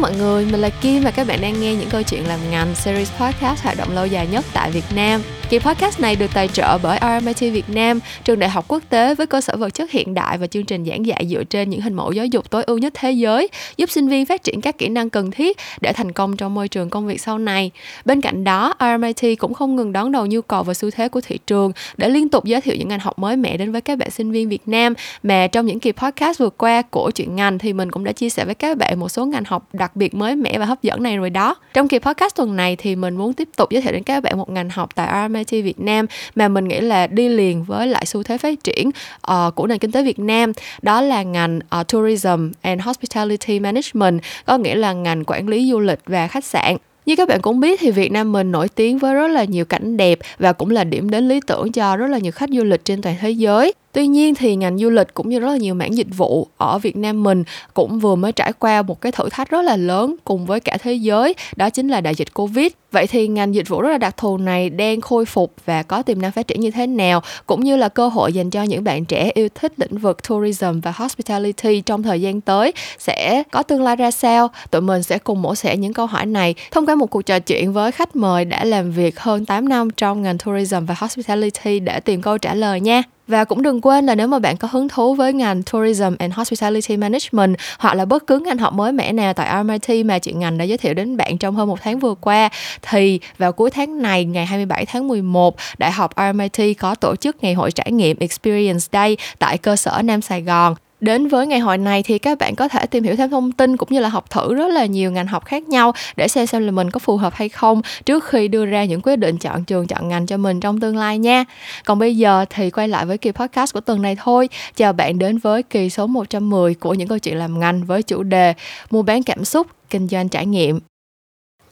mọi người, mình là Kim và các bạn đang nghe những câu chuyện làm ngành series podcast hoạt động lâu dài nhất tại Việt Nam. Kỳ podcast này được tài trợ bởi RMIT Việt Nam, trường đại học quốc tế với cơ sở vật chất hiện đại và chương trình giảng dạy dựa trên những hình mẫu giáo dục tối ưu nhất thế giới, giúp sinh viên phát triển các kỹ năng cần thiết để thành công trong môi trường công việc sau này. Bên cạnh đó, RMIT cũng không ngừng đón đầu nhu cầu và xu thế của thị trường để liên tục giới thiệu những ngành học mới mẻ đến với các bạn sinh viên Việt Nam. Mà trong những kỳ podcast vừa qua của chuyện ngành thì mình cũng đã chia sẻ với các bạn một số ngành học đặc biệt mới mẻ và hấp dẫn này rồi đó. Trong kỳ podcast tuần này thì mình muốn tiếp tục giới thiệu đến các bạn một ngành học tại RMIT Việt Nam mà mình nghĩ là đi liền với lại xu thế phát triển uh, của nền kinh tế Việt Nam. Đó là ngành uh, Tourism and Hospitality Management, có nghĩa là ngành quản lý du lịch và khách sạn. Như các bạn cũng biết thì Việt Nam mình nổi tiếng với rất là nhiều cảnh đẹp và cũng là điểm đến lý tưởng cho rất là nhiều khách du lịch trên toàn thế giới. Tuy nhiên thì ngành du lịch cũng như rất là nhiều mảng dịch vụ ở Việt Nam mình cũng vừa mới trải qua một cái thử thách rất là lớn cùng với cả thế giới, đó chính là đại dịch Covid. Vậy thì ngành dịch vụ rất là đặc thù này đang khôi phục và có tiềm năng phát triển như thế nào cũng như là cơ hội dành cho những bạn trẻ yêu thích lĩnh vực tourism và hospitality trong thời gian tới sẽ có tương lai ra sao? Tụi mình sẽ cùng mổ xẻ những câu hỏi này thông qua một cuộc trò chuyện với khách mời đã làm việc hơn 8 năm trong ngành tourism và hospitality để tìm câu trả lời nha. Và cũng đừng quên là nếu mà bạn có hứng thú với ngành Tourism and Hospitality Management, hoặc là bất cứ ngành học mới mẻ nào tại RMIT mà chị ngành đã giới thiệu đến bạn trong hơn một tháng vừa qua, thì vào cuối tháng này, ngày 27 tháng 11 Đại học RMIT có tổ chức ngày hội trải nghiệm Experience Day tại cơ sở Nam Sài Gòn đến với ngày hội này thì các bạn có thể tìm hiểu thêm thông tin cũng như là học thử rất là nhiều ngành học khác nhau để xem xem là mình có phù hợp hay không trước khi đưa ra những quyết định chọn trường chọn ngành cho mình trong tương lai nha. Còn bây giờ thì quay lại với kỳ podcast của tuần này thôi. Chào bạn đến với kỳ số 110 của những câu chuyện làm ngành với chủ đề mua bán cảm xúc, kinh doanh trải nghiệm.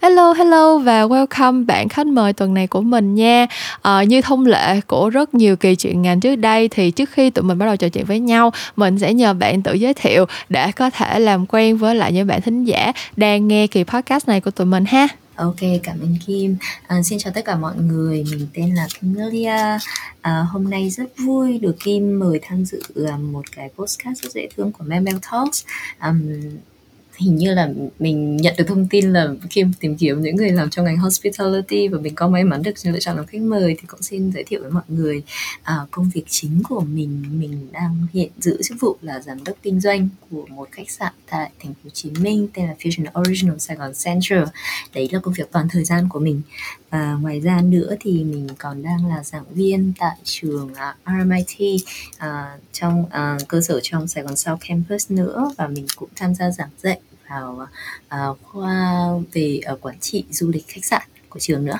Hello, hello và welcome bạn khách mời tuần này của mình nha. À, như thông lệ của rất nhiều kỳ chuyện ngành trước đây thì trước khi tụi mình bắt đầu trò chuyện với nhau, mình sẽ nhờ bạn tự giới thiệu để có thể làm quen với lại những bạn thính giả đang nghe kỳ podcast này của tụi mình ha. Ok, cảm ơn Kim. À, xin chào tất cả mọi người, mình tên là Camelia. À, ờ, hôm nay rất vui được Kim mời tham dự một cái podcast rất dễ thương của Memel Talks. Um, hình như là mình nhận được thông tin là khi tìm kiếm những người làm trong ngành hospitality và mình có may mắn được lựa chọn làm khách mời thì cũng xin giới thiệu với mọi người à, công việc chính của mình. Mình đang hiện giữ chức vụ là giám đốc kinh doanh của một khách sạn tại thành phố Hồ Chí Minh tên là Fusion Original Sài Gòn Central. Đấy là công việc toàn thời gian của mình. Và ngoài ra nữa thì mình còn đang là giảng viên tại trường à, uh, RMIT uh, à, trong uh, cơ sở trong Sài Gòn South Campus nữa. Và mình cũng tham gia giảng dạy vào uh, khoa về uh, quản trị du lịch khách sạn của trường nữa.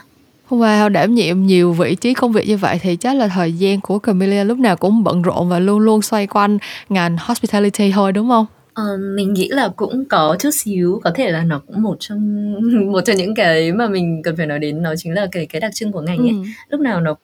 Wow, đảm nhiệm nhiều vị trí công việc như vậy thì chắc là thời gian của Camelia lúc nào cũng bận rộn và luôn luôn xoay quanh ngành hospitality thôi đúng không? Ờ, mình nghĩ là cũng có chút xíu có thể là nó cũng một trong một trong những cái mà mình cần phải nói đến nó chính là cái cái đặc trưng của ngành ấy. Ừ. Lúc nào nó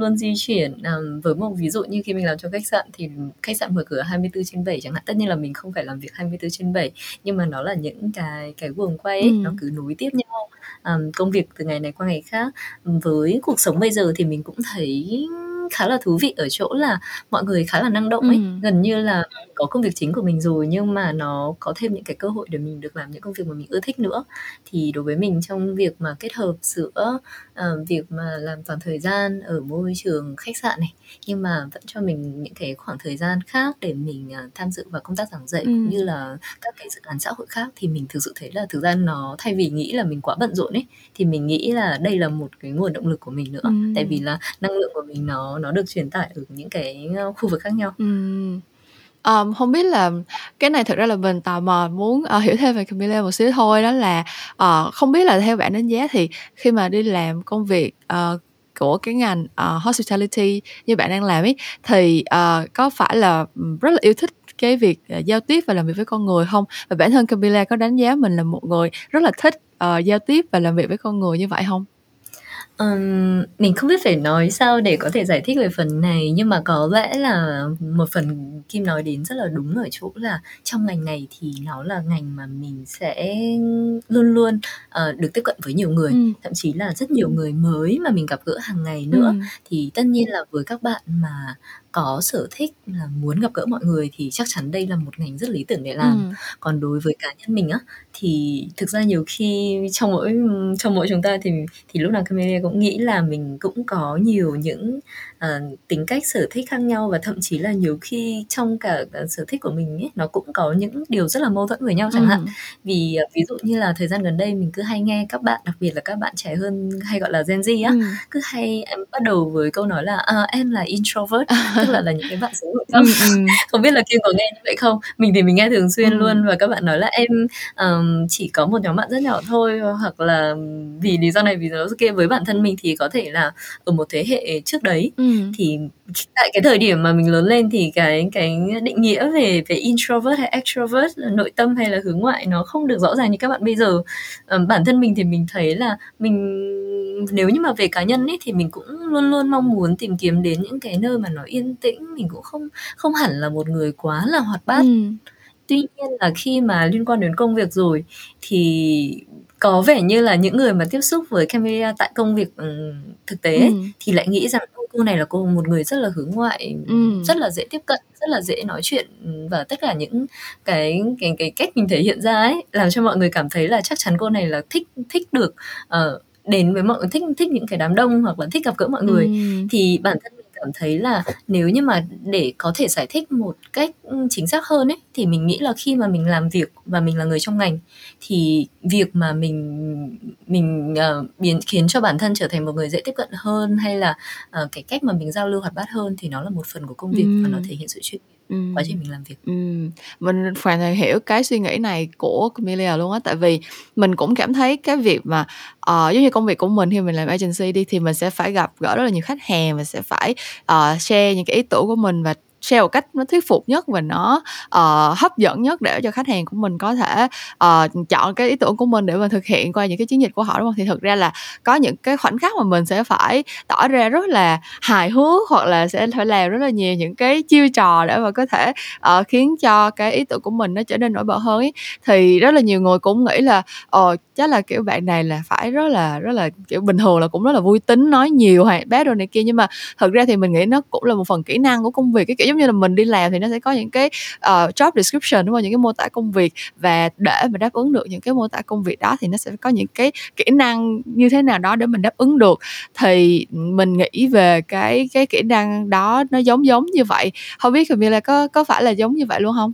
luôn di chuyển um, với một ví dụ như khi mình làm cho khách sạn thì khách sạn mở cửa 24 trên 7 chẳng hạn tất nhiên là mình không phải làm việc 24 trên 7 nhưng mà nó là những cái cái guồng quay ấy, ừ. nó cứ nối tiếp nhau um, công việc từ ngày này qua ngày khác với cuộc sống bây giờ thì mình cũng thấy khá là thú vị ở chỗ là mọi người khá là năng động ấy ừ. gần như là có công việc chính của mình rồi nhưng mà nó có thêm những cái cơ hội để mình được làm những công việc mà mình ưa thích nữa thì đối với mình trong việc mà kết hợp giữa uh, việc mà làm toàn thời gian ở môi trường khách sạn này nhưng mà vẫn cho mình những cái khoảng thời gian khác để mình uh, tham dự vào công tác giảng dạy ừ. cũng như là các cái dự án xã hội khác thì mình thực sự thấy là thực ra nó thay vì nghĩ là mình quá bận rộn ấy thì mình nghĩ là đây là một cái nguồn động lực của mình nữa ừ. tại vì là năng lượng của mình nó nó được truyền tải ở những cái ờ, khu vực khác nhau. Ừ. Um, không biết là cái này thực ra là mình tò mò muốn uh, hiểu thêm về Camille một xíu thôi đó là uh, không biết là theo bạn đánh giá thì khi mà đi làm công việc uh, của cái ngành uh, hospitality như bạn đang làm ấy thì uh, có phải là ừ, rất là yêu thích cái việc uh, giao tiếp và làm việc với con người không và bản thân Camila có đánh giá mình là một người rất là thích uh, giao tiếp và làm việc với con người như vậy không? Ừm, mình không biết phải nói sao để có thể giải thích về phần này, nhưng mà có lẽ là một phần Kim nói đến rất là đúng ở chỗ là trong ngành này thì nó là ngành mà mình sẽ luôn luôn, ờ, được tiếp cận với nhiều người, Ừm. thậm chí là rất nhiều người mới mà mình gặp gỡ hàng ngày nữa. Ừm. Thì tất nhiên là với các bạn mà có sở thích là muốn gặp gỡ mọi người thì chắc chắn đây là một ngành rất lý tưởng để làm. Ừm. Còn đối với cá nhân mình á, thì thực ra nhiều khi trong mỗi trong mỗi chúng ta thì thì lúc nào Camellia cũng nghĩ là mình cũng có nhiều những, ờ, tính cách, sở thích khác nhau và thậm chí là nhiều khi trong cả, sở thích của mình ấy, nó cũng có những điều rất là mâu thuẫn với nhau chẳng hạn. Vì, ờ, ví dụ như là thời gian gần đây mình cứ hay nghe các bạn, đặc biệt là các bạn trẻ hơn hay gọi là Gen Z á, Ừm. cứ hay, em bắt đầu với câu nói là "Ờ, em là introvert", tức là là những cái bạn sống nội tâm. Ừm, ừm. Không biết là Kim có nghe như vậy không? Mình thì mình nghe thường xuyên Ừm. luôn và các bạn nói là "Em, ờm, chỉ có một nhóm bạn rất nhỏ thôi" hoặc là vì lý do này, vì lý do kia. Với bản thân mình thì có thể là ở một thế hệ trước đấy, Ừm. thì tại cái thời điểm mà mình lớn lên thì cái cái định nghĩa về về introvert hay extrovert, nội tâm hay là hướng ngoại nó không được rõ ràng như các bạn bây giờ. Ờm, bản thân mình thì mình thấy là mình nếu như mà về cá nhân ấy thì mình cũng luôn luôn mong muốn tìm kiếm đến những cái nơi mà nó yên tĩnh, mình cũng không không hẳn là một người quá là hoạt bát. Ừm. Tuy nhiên là khi mà liên quan đến công việc rồi thì có vẻ như là những người mà tiếp xúc với Camellia tại công việc, ừm, thực tế Ừm. thì lại nghĩ rằng "Ô, cô này là cô một người rất là hướng ngoại, Ừm. rất là dễ tiếp cận, rất là dễ nói chuyện." và tất cả những cái cái cái cách mình thể hiện ra ấy, làm cho mọi người cảm thấy là chắc chắn cô này là thích thích được, ờ, đến với mọi thích thích những cái đám đông hoặc là thích gặp gỡ mọi người. Ừm. Thì bản thân mình cảm thấy là nếu như mà để có thể giải thích một cách, chính xác hơn ấy, thì mình nghĩ là khi mà mình làm việc và mình là người trong ngành, thì việc mà mình mình, ờ, biến khiến cho bản thân trở thành một người dễ tiếp cận hơn, hay là, ờ, cái cách mà mình giao lưu hoạt bát hơn thì nó là một phần của công việc và nó thể hiện sự chuyên Ừm. quá trình mình làm việc. Ừm, mình hoàn toàn hiểu cái suy nghĩ này của Camellia luôn á, tại vì mình cũng cảm thấy cái việc mà, ờ, giống như công việc của mình khi mình làm agency đi thì mình sẽ phải gặp gỡ rất là nhiều khách hàng và sẽ phải, ờ, share những cái ý tưởng của mình và share một cách nó thuyết phục nhất và nó, uh, hấp dẫn nhất để cho khách hàng của mình có thể, uh, chọn cái ý tưởng của mình để mà thực hiện qua những cái chiến dịch của họ, đúng không? Thì thực ra là có những cái khoảnh khắc mà mình sẽ phải tỏ ra rất là hài hước hoặc là sẽ phải làm rất là nhiều những cái chiêu trò để mà có thể, uh, khiến cho cái ý tưởng của mình nó trở nên nổi bật hơn ấy. Thì rất là nhiều người cũng nghĩ là, ờ, chắc là, kiểu, bạn này là phải rất là rất là, kiểu, bình thường là cũng rất là vui tính, nói nhiều hay bé đồ này kia, nhưng mà thực ra thì mình nghĩ nó cũng là một phần kỹ năng của công việc, cái kiểu giống như là mình đi làm thì nó sẽ có những cái, ờ, job description, đúng hông? Những cái mô tả công việc và để mà đáp ứng được những cái mô tả công việc đó thì nó sẽ có những cái kỹ năng như thế nào đó để mình đáp ứng được. Thì, mình nghĩ về cái cái kỹ năng đó nó giống giống như vậy. Hông biết Camilla có có phải là giống như vậy luôn hông?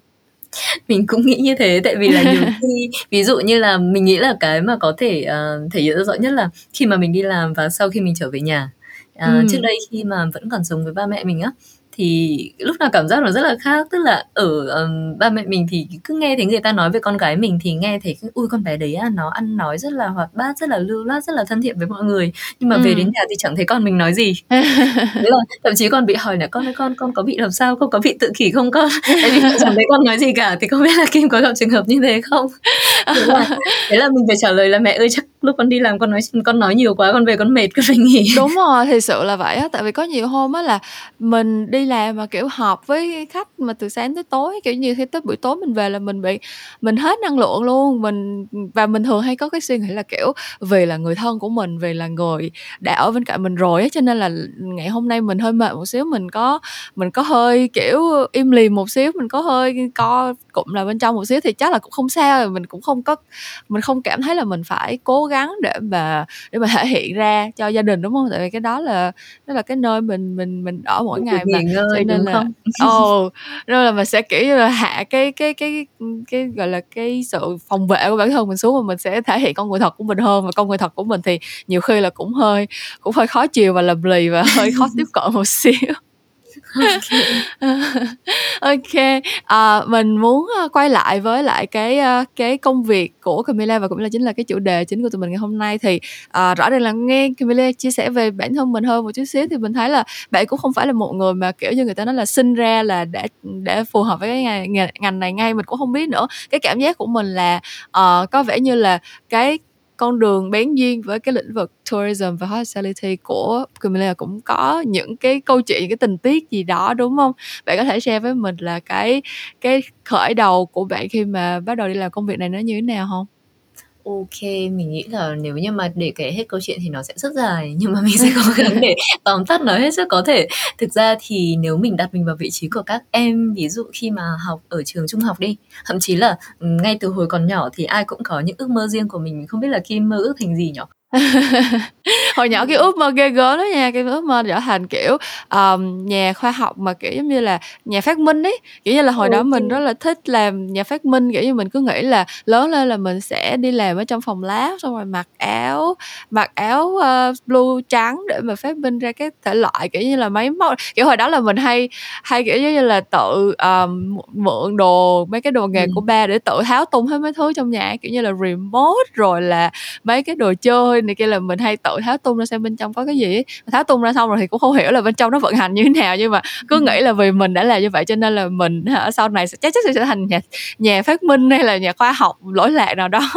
Mình cũng nghĩ như thế, tại vì là nhiều khi ví dụ như là mình nghĩ là cái mà có thể, ờ, thể hiện rõ nhất là khi mà mình đi làm và sau khi mình trở về nhà. À, Ừm. trước đây khi mà vẫn còn sống với ba mẹ mình á, thì lúc nào cảm giác nó rất là khác. Tức là ở, ờm, ba mẹ mình thì cứ nghe thấy người ta nói về con gái mình thì nghe thấy "Ôi, con bé đấy á, nó ăn nói rất là hoạt bát, rất là lưu loát, rất là thân thiện với mọi người." Nhưng mà về đến nhà thì chẳng thấy con mình nói gì. Thế là thậm chí còn bị hỏi là "Con ơi, con con có bị làm sao không? Có bị tự kỷ không con?" Tại vì chẳng thấy con nói gì cả, thì không biết là Kim có gặp trường hợp như thế không? Thế là thế là mình phải trả lời là "Mẹ ơi, chắc lúc con đi làm con nói con nói nhiều quá, con về con mệt, con phải nghỉ." Đúng rồi, thiệt sự là vậy á. Tại vì có nhiều hôm á là mình đi làm mà, kiểu, họp với khách mà từ sáng tới tối, kiểu, như khi tới buổi tối mình về là mình bị mình hết năng lượng luôn. Mình và mình thường hay có cái suy nghĩ là, kiểu, vì là người thân của mình, vì là người đã ở bên cạnh mình rồi á, cho nên là ngày hôm nay mình hơi mệt một xíu, mình có mình có hơi, kiểu, im lìm một xíu, mình có hơi co cụm lại bên trong một xíu thì chắc là cũng không sao. Mình cũng không có mình không cảm thấy là mình phải cố gắng để mà để mà thể hiện ra cho gia đình, đúng hông? Tại vì cái đó là đó là cái nơi mình mình mình ở mỗi ngày mà, cho nên là không? ừ, nên là mình sẽ, kiểu như là, hạ cái cái cái, cái, gọi là, cái sự phòng vệ của bản thân mình xuống và mình sẽ thể hiện con người thật của mình hơn. Và con người thật của mình thì nhiều khi là cũng hơi cũng hơi khó chiều và lầm lì và hơi khó tiếp cận một xíu. OK, kê. À, mình muốn, ờ, quay lại với lại cái, ờ, cái công việc của Camila và cũng là chính là cái chủ đề chính của tụi mình ngày hôm nay. Thì, à, rõ ràng là nghe Camila chia sẻ về bản thân mình hơn một chút xíu thì mình thấy là bạn cũng không phải là một người mà, kiểu như, người ta nói là sinh ra là để để phù hợp với cái ngành ngành này ngay. Mình cũng không biết nữa. Cái cảm giác của mình là, uh, có vẻ như là cái con đường bén duyên với cái lĩnh vực tourism và hospitality của Camilla cũng có những cái câu chuyện, những cái tình tiết gì đó, đúng không? Bạn có thể share với mình là cái cái khởi đầu của bạn khi mà bắt đầu đi làm công việc này nó như thế nào không? OK, mình nghĩ là nếu như mà để kể hết câu chuyện thì nó sẽ rất dài, nhưng mà mình sẽ cố gắng để tóm tắt nó hết sức có thể. Thực ra thì nếu mình đặt mình vào vị trí của các em, ví dụ khi mà học ở trường trung học đi, thậm chí là, ngay từ hồi còn nhỏ thì ai cũng có những ước mơ riêng của mình, không biết là Kim mơ ước thành gì nhỉ? hồi nhỏ cái ước mơ ghê gớm đó nha cái ước mơ trở thành kiểu um, nhà khoa học mà kiểu giống như là nhà phát minh ấy. Kiểu như là hồi ừ, đó mình rất là thích làm nhà phát minh kiểu như mình cứ nghĩ là lớn lên là mình sẽ đi làm ở trong phòng lab xong rồi mặc áo mặc áo uh, blue trắng để mà phát minh ra các thể loại kiểu như là máy móc. Kiểu hồi đó là mình hay hay kiểu như là tự um, mượn đồ mấy cái đồ nghề ừ. của ba để tự tháo tung hết mấy thứ trong nhà kiểu như là remote rồi là mấy cái đồ chơi này kia là mình hay tự tháo tung ra xem bên trong có cái gì tháo tung ra xong rồi thì cũng không hiểu là bên trong nó vận hành như thế nào nhưng mà cứ ừ. nghĩ là vì mình đã làm như vậy cho nên là mình ở sau này chắc chắn sẽ trở thành nhà nhà phát minh hay là nhà khoa học lỗi lạc nào đó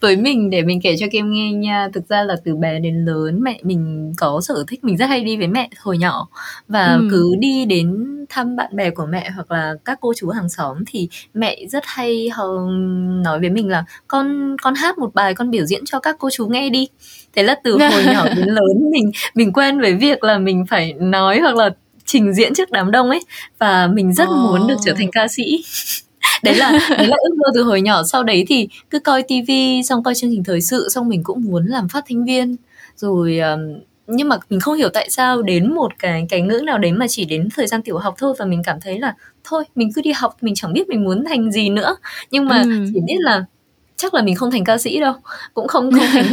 với mình để mình kể cho Kim nghe nha thực ra là từ bé đến lớn mẹ mình có sở thích mình rất hay đi với mẹ hồi nhỏ và ừ. cứ đi đến thăm bạn bè của mẹ hoặc là các cô chú hàng xóm thì mẹ rất hay nói với mình là con con hát một bài con biểu diễn cho các cô chú nghe đi thế là từ hồi nhỏ đến lớn mình mình quen với việc là mình phải nói hoặc là trình diễn trước đám đông ấy và mình rất oh. muốn được trở thành ca sĩ đấy là đấy là ước mơ từ hồi nhỏ. Sau đấy thì cứ coi tivi xong coi chương trình thời sự xong mình cũng muốn làm phát thanh viên. Rồi um, nhưng mà mình không hiểu tại sao đến một cái cái ngữ nào đấy mà chỉ đến thời gian tiểu học thôi và mình cảm thấy là thôi mình cứ đi học mình chẳng biết mình muốn thành gì nữa. Nhưng mà ừ. chỉ biết là chắc là mình không thành ca sĩ đâu. Cũng không không thành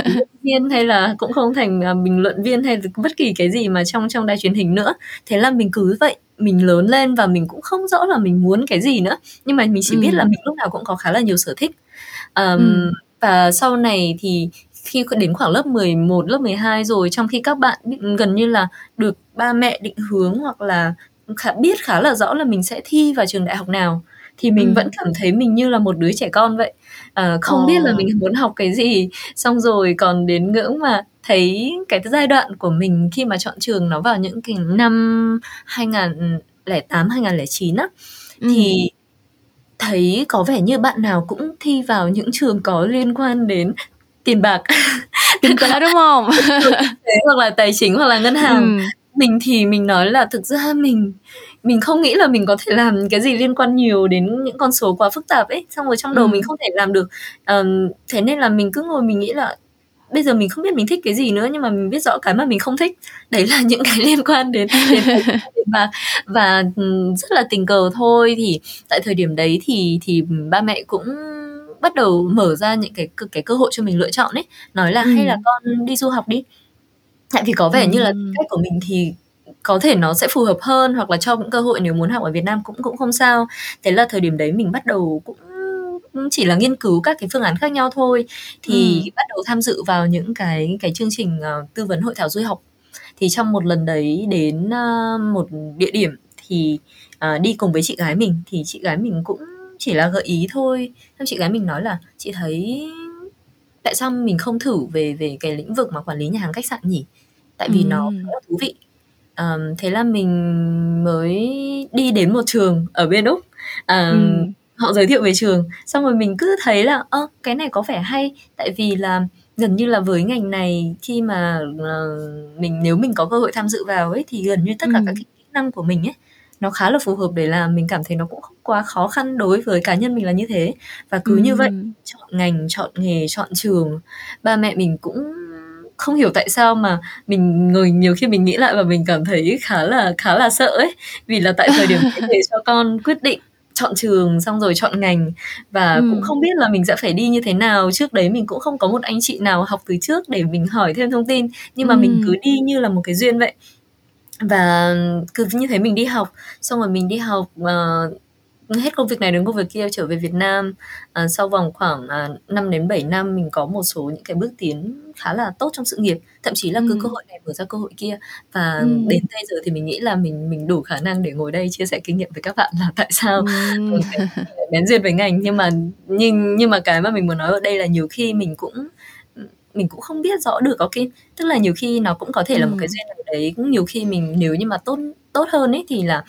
viên hay là cũng không thành uh, bình luận viên hay bất kỳ cái gì mà trong trong đài truyền hình nữa. Thế là mình cứ vậy mình lớn lên và mình cũng không rõ là mình muốn cái gì nữa nhưng mà mình chỉ ừ. biết là mình lúc nào cũng có khá là nhiều sở thích um, ừ. và sau này thì khi đến khoảng lớp 11, lớp 12 rồi trong khi các bạn gần như là được ba mẹ định hướng hoặc là khá, biết khá là rõ là mình sẽ thi vào trường đại học nào thì mình ừ. vẫn cảm thấy mình như là một đứa trẻ con vậy à, không oh. biết là mình muốn học cái gì xong rồi còn đến ngưỡng mà thấy cái giai đoạn của mình khi mà chọn trường nó vào những cái năm 2008 2009 á ừ. thì thấy có vẻ như bạn nào cũng thi vào những trường có liên quan đến tiền bạc kinh tế đúng không hoặc là tài chính hoặc là ngân hàng ừ. mình thì mình nói là thực ra mình mình không nghĩ là mình có thể làm cái gì liên quan nhiều đến những con số quá phức tạp ấy xong rồi trong đầu ừ. mình không thể làm được um, thế nên là mình cứ ngồi mình nghĩ là bây giờ mình không biết mình thích cái gì nữa nhưng mà mình biết rõ cái mà mình không thích đấy là những cái liên quan đến đến và và rất là tình cờ thôi thì tại thời điểm đấy thì thì ba mẹ cũng bắt đầu mở ra những cái cái cơ hội cho mình lựa chọn ấy nói là ừ. hay là con đi du học đi tại vì có vẻ ừ. như là cách của mình thì có thể nó sẽ phù hợp hơn hoặc là cho những cơ hội nếu muốn học ở Việt Nam cũng cũng không sao. Thế là thời điểm đấy mình bắt đầu cũng chỉ là nghiên cứu các cái phương án khác nhau thôi. Thì ừ. bắt đầu tham dự vào những cái cái chương trình uh, tư vấn hội thảo du học. Thì trong một lần đấy đến uh, một địa điểm thì uh, đi cùng với chị gái mình thì chị gái mình cũng chỉ là gợi ý thôi. Xong chị gái mình nói là chị thấy tại sao mình không thử về về cái lĩnh vực mà quản lý nhà hàng khách sạn nhỉ? Tại vì ừ. nó rất là thú vị um, thế là mình mới đi đến một trường ở bên úc um, ừ. họ giới thiệu về trường xong rồi mình cứ thấy là ơ cái này có vẻ hay tại vì là gần như là với ngành này khi mà uh, mình nếu mình có cơ hội tham dự vào ấy thì gần như tất cả ừ. các kỹ năng của mình ấy nó khá là phù hợp để làm mình cảm thấy nó cũng không quá khó khăn đối với cá nhân mình là như thế và cứ ừ. như vậy chọn ngành chọn nghề chọn trường ba mẹ mình cũng không hiểu tại sao mà mình người nhiều khi mình nghĩ lại và mình cảm thấy khá là khá là sợ ấy vì là tại thời điểm để cho con quyết định chọn trường xong rồi chọn ngành và ừ. cũng không biết là mình sẽ phải đi như thế nào trước đấy mình cũng không có một anh chị nào học từ trước để mình hỏi thêm thông tin nhưng mà ừ. mình cứ đi như là một cái duyên vậy và cứ như thế mình đi học xong rồi mình đi học uh, hết công việc này đến công việc kia trở về Việt Nam à, sau vòng khoảng à, 5 đến 7 năm mình có một số những cái bước tiến khá là tốt trong sự nghiệp thậm chí là cứ ừ. cơ hội này mở ra cơ hội kia và ừ. đến bây giờ thì mình nghĩ là mình mình đủ khả năng để ngồi đây chia sẻ kinh nghiệm với các bạn là tại sao ừ. bén duyên với ngành nhưng mà nhưng nhưng mà cái mà mình muốn nói ở đây là nhiều khi mình cũng mình cũng không biết rõ được có cái tức là nhiều khi nó cũng có thể là một cái duyên nào đấy cũng nhiều khi mình nếu như mà tốt tốt hơn ấy thì là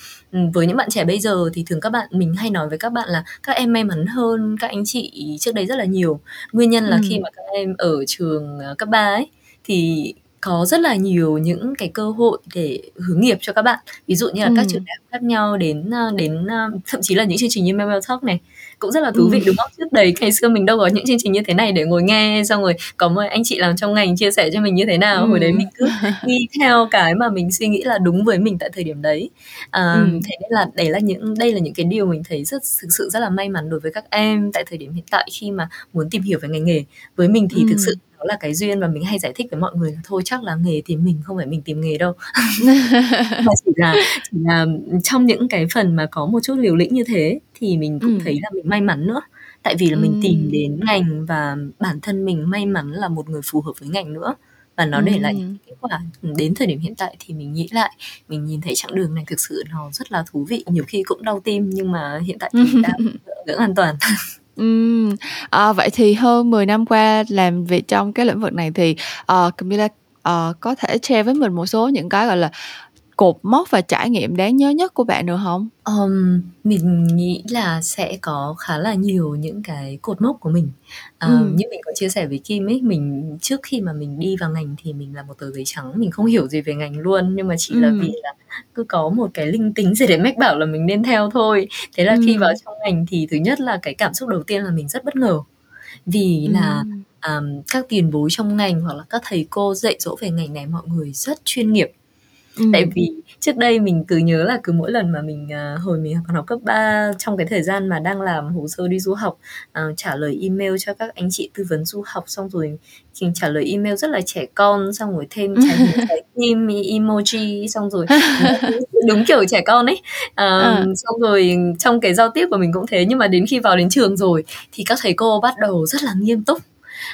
với những bạn trẻ bây giờ thì thường các bạn mình hay nói với các bạn là các em may mắn hơn các anh chị trước đây rất là nhiều nguyên nhân là ừ. khi mà các em ở trường cấp 3 ấy thì có rất là nhiều những cái cơ hội để hướng nghiệp cho các bạn ví dụ như là ừ. các trường đại học khác nhau đến đến thậm chí là những chương trình như Memel Talk này cũng rất là thú vị ừ. đúng không trước đây ngày xưa mình đâu có những chương trình như thế này để ngồi nghe xong rồi có một anh chị làm trong ngành chia sẻ cho mình như thế nào ừ. hồi đấy mình cứ đi theo cái mà mình suy nghĩ là đúng với mình tại thời điểm đấy à, ừ. thế nên là đấy là những đây là những cái điều mình thấy rất thực sự rất là may mắn đối với các em tại thời điểm hiện tại khi mà muốn tìm hiểu về ngành nghề với mình thì ừ. thực sự là cái duyên và mình hay giải thích với mọi người là thôi chắc là nghề tìm mình không phải mình tìm nghề đâu mà chỉ là chỉ là trong những cái phần mà có một chút liều lĩnh như thế thì mình cũng ừ. thấy là mình may mắn nữa. Tại vì là mình tìm đến ngành và bản thân mình may mắn là một người phù hợp với ngành nữa. Và nó để lại những kết quả. Đến thời điểm hiện tại thì mình nghĩ lại mình nhìn thấy chặng đường này thực sự nó rất là thú vị. Nhiều khi cũng đau tim nhưng mà hiện tại thì đã đỡ an toàn. Ừm, à, vậy thì hơn 10 năm qua làm việc trong cái lĩnh vực này thì, ờ, Camilla, ờ, có thể share với mình một số những cái, gọi là, cột mốc và trải nghiệm đáng nhớ nhất của bạn được không? Ờm, mình nghĩ là sẽ có khá là nhiều những cái cột mốc của mình. Ờ, Ừm. như mình có chia sẻ với Kim ấy, mình trước khi mà mình đi vào ngành thì mình là một tờ giấy trắng, mình không hiểu gì về ngành luôn, nhưng mà chỉ là vì là cứ có một cái linh tính gì đấy mách bảo là mình nên theo thôi. Thế là khi vào trong ngành thì thứ nhất là cái cảm xúc đầu tiên là mình rất bất ngờ, vì là, Ừm. ờm, các tiền bối trong ngành hoặc là các thầy cô dạy dỗ về ngành này mọi người rất chuyên nghiệp. Ừm. Tại vì trước đây mình cứ nhớ là cứ mỗi lần mà mình, à, hồi mình còn học cấp 3 trong cái thời gian mà đang làm hồ sơ đi du học, ờ, trả lời email cho các anh chị tư vấn du học xong rồi mình trả lời email rất là trẻ con, xong rồi thêm trái trái tim, emoji xong rồi đúng kiểu trẻ con ấy. Ờ, Ờ. xong rồi trong cái giao tiếp của mình cũng thế, nhưng mà đến khi vào đến trường rồi thì các thầy cô bắt đầu rất là nghiêm túc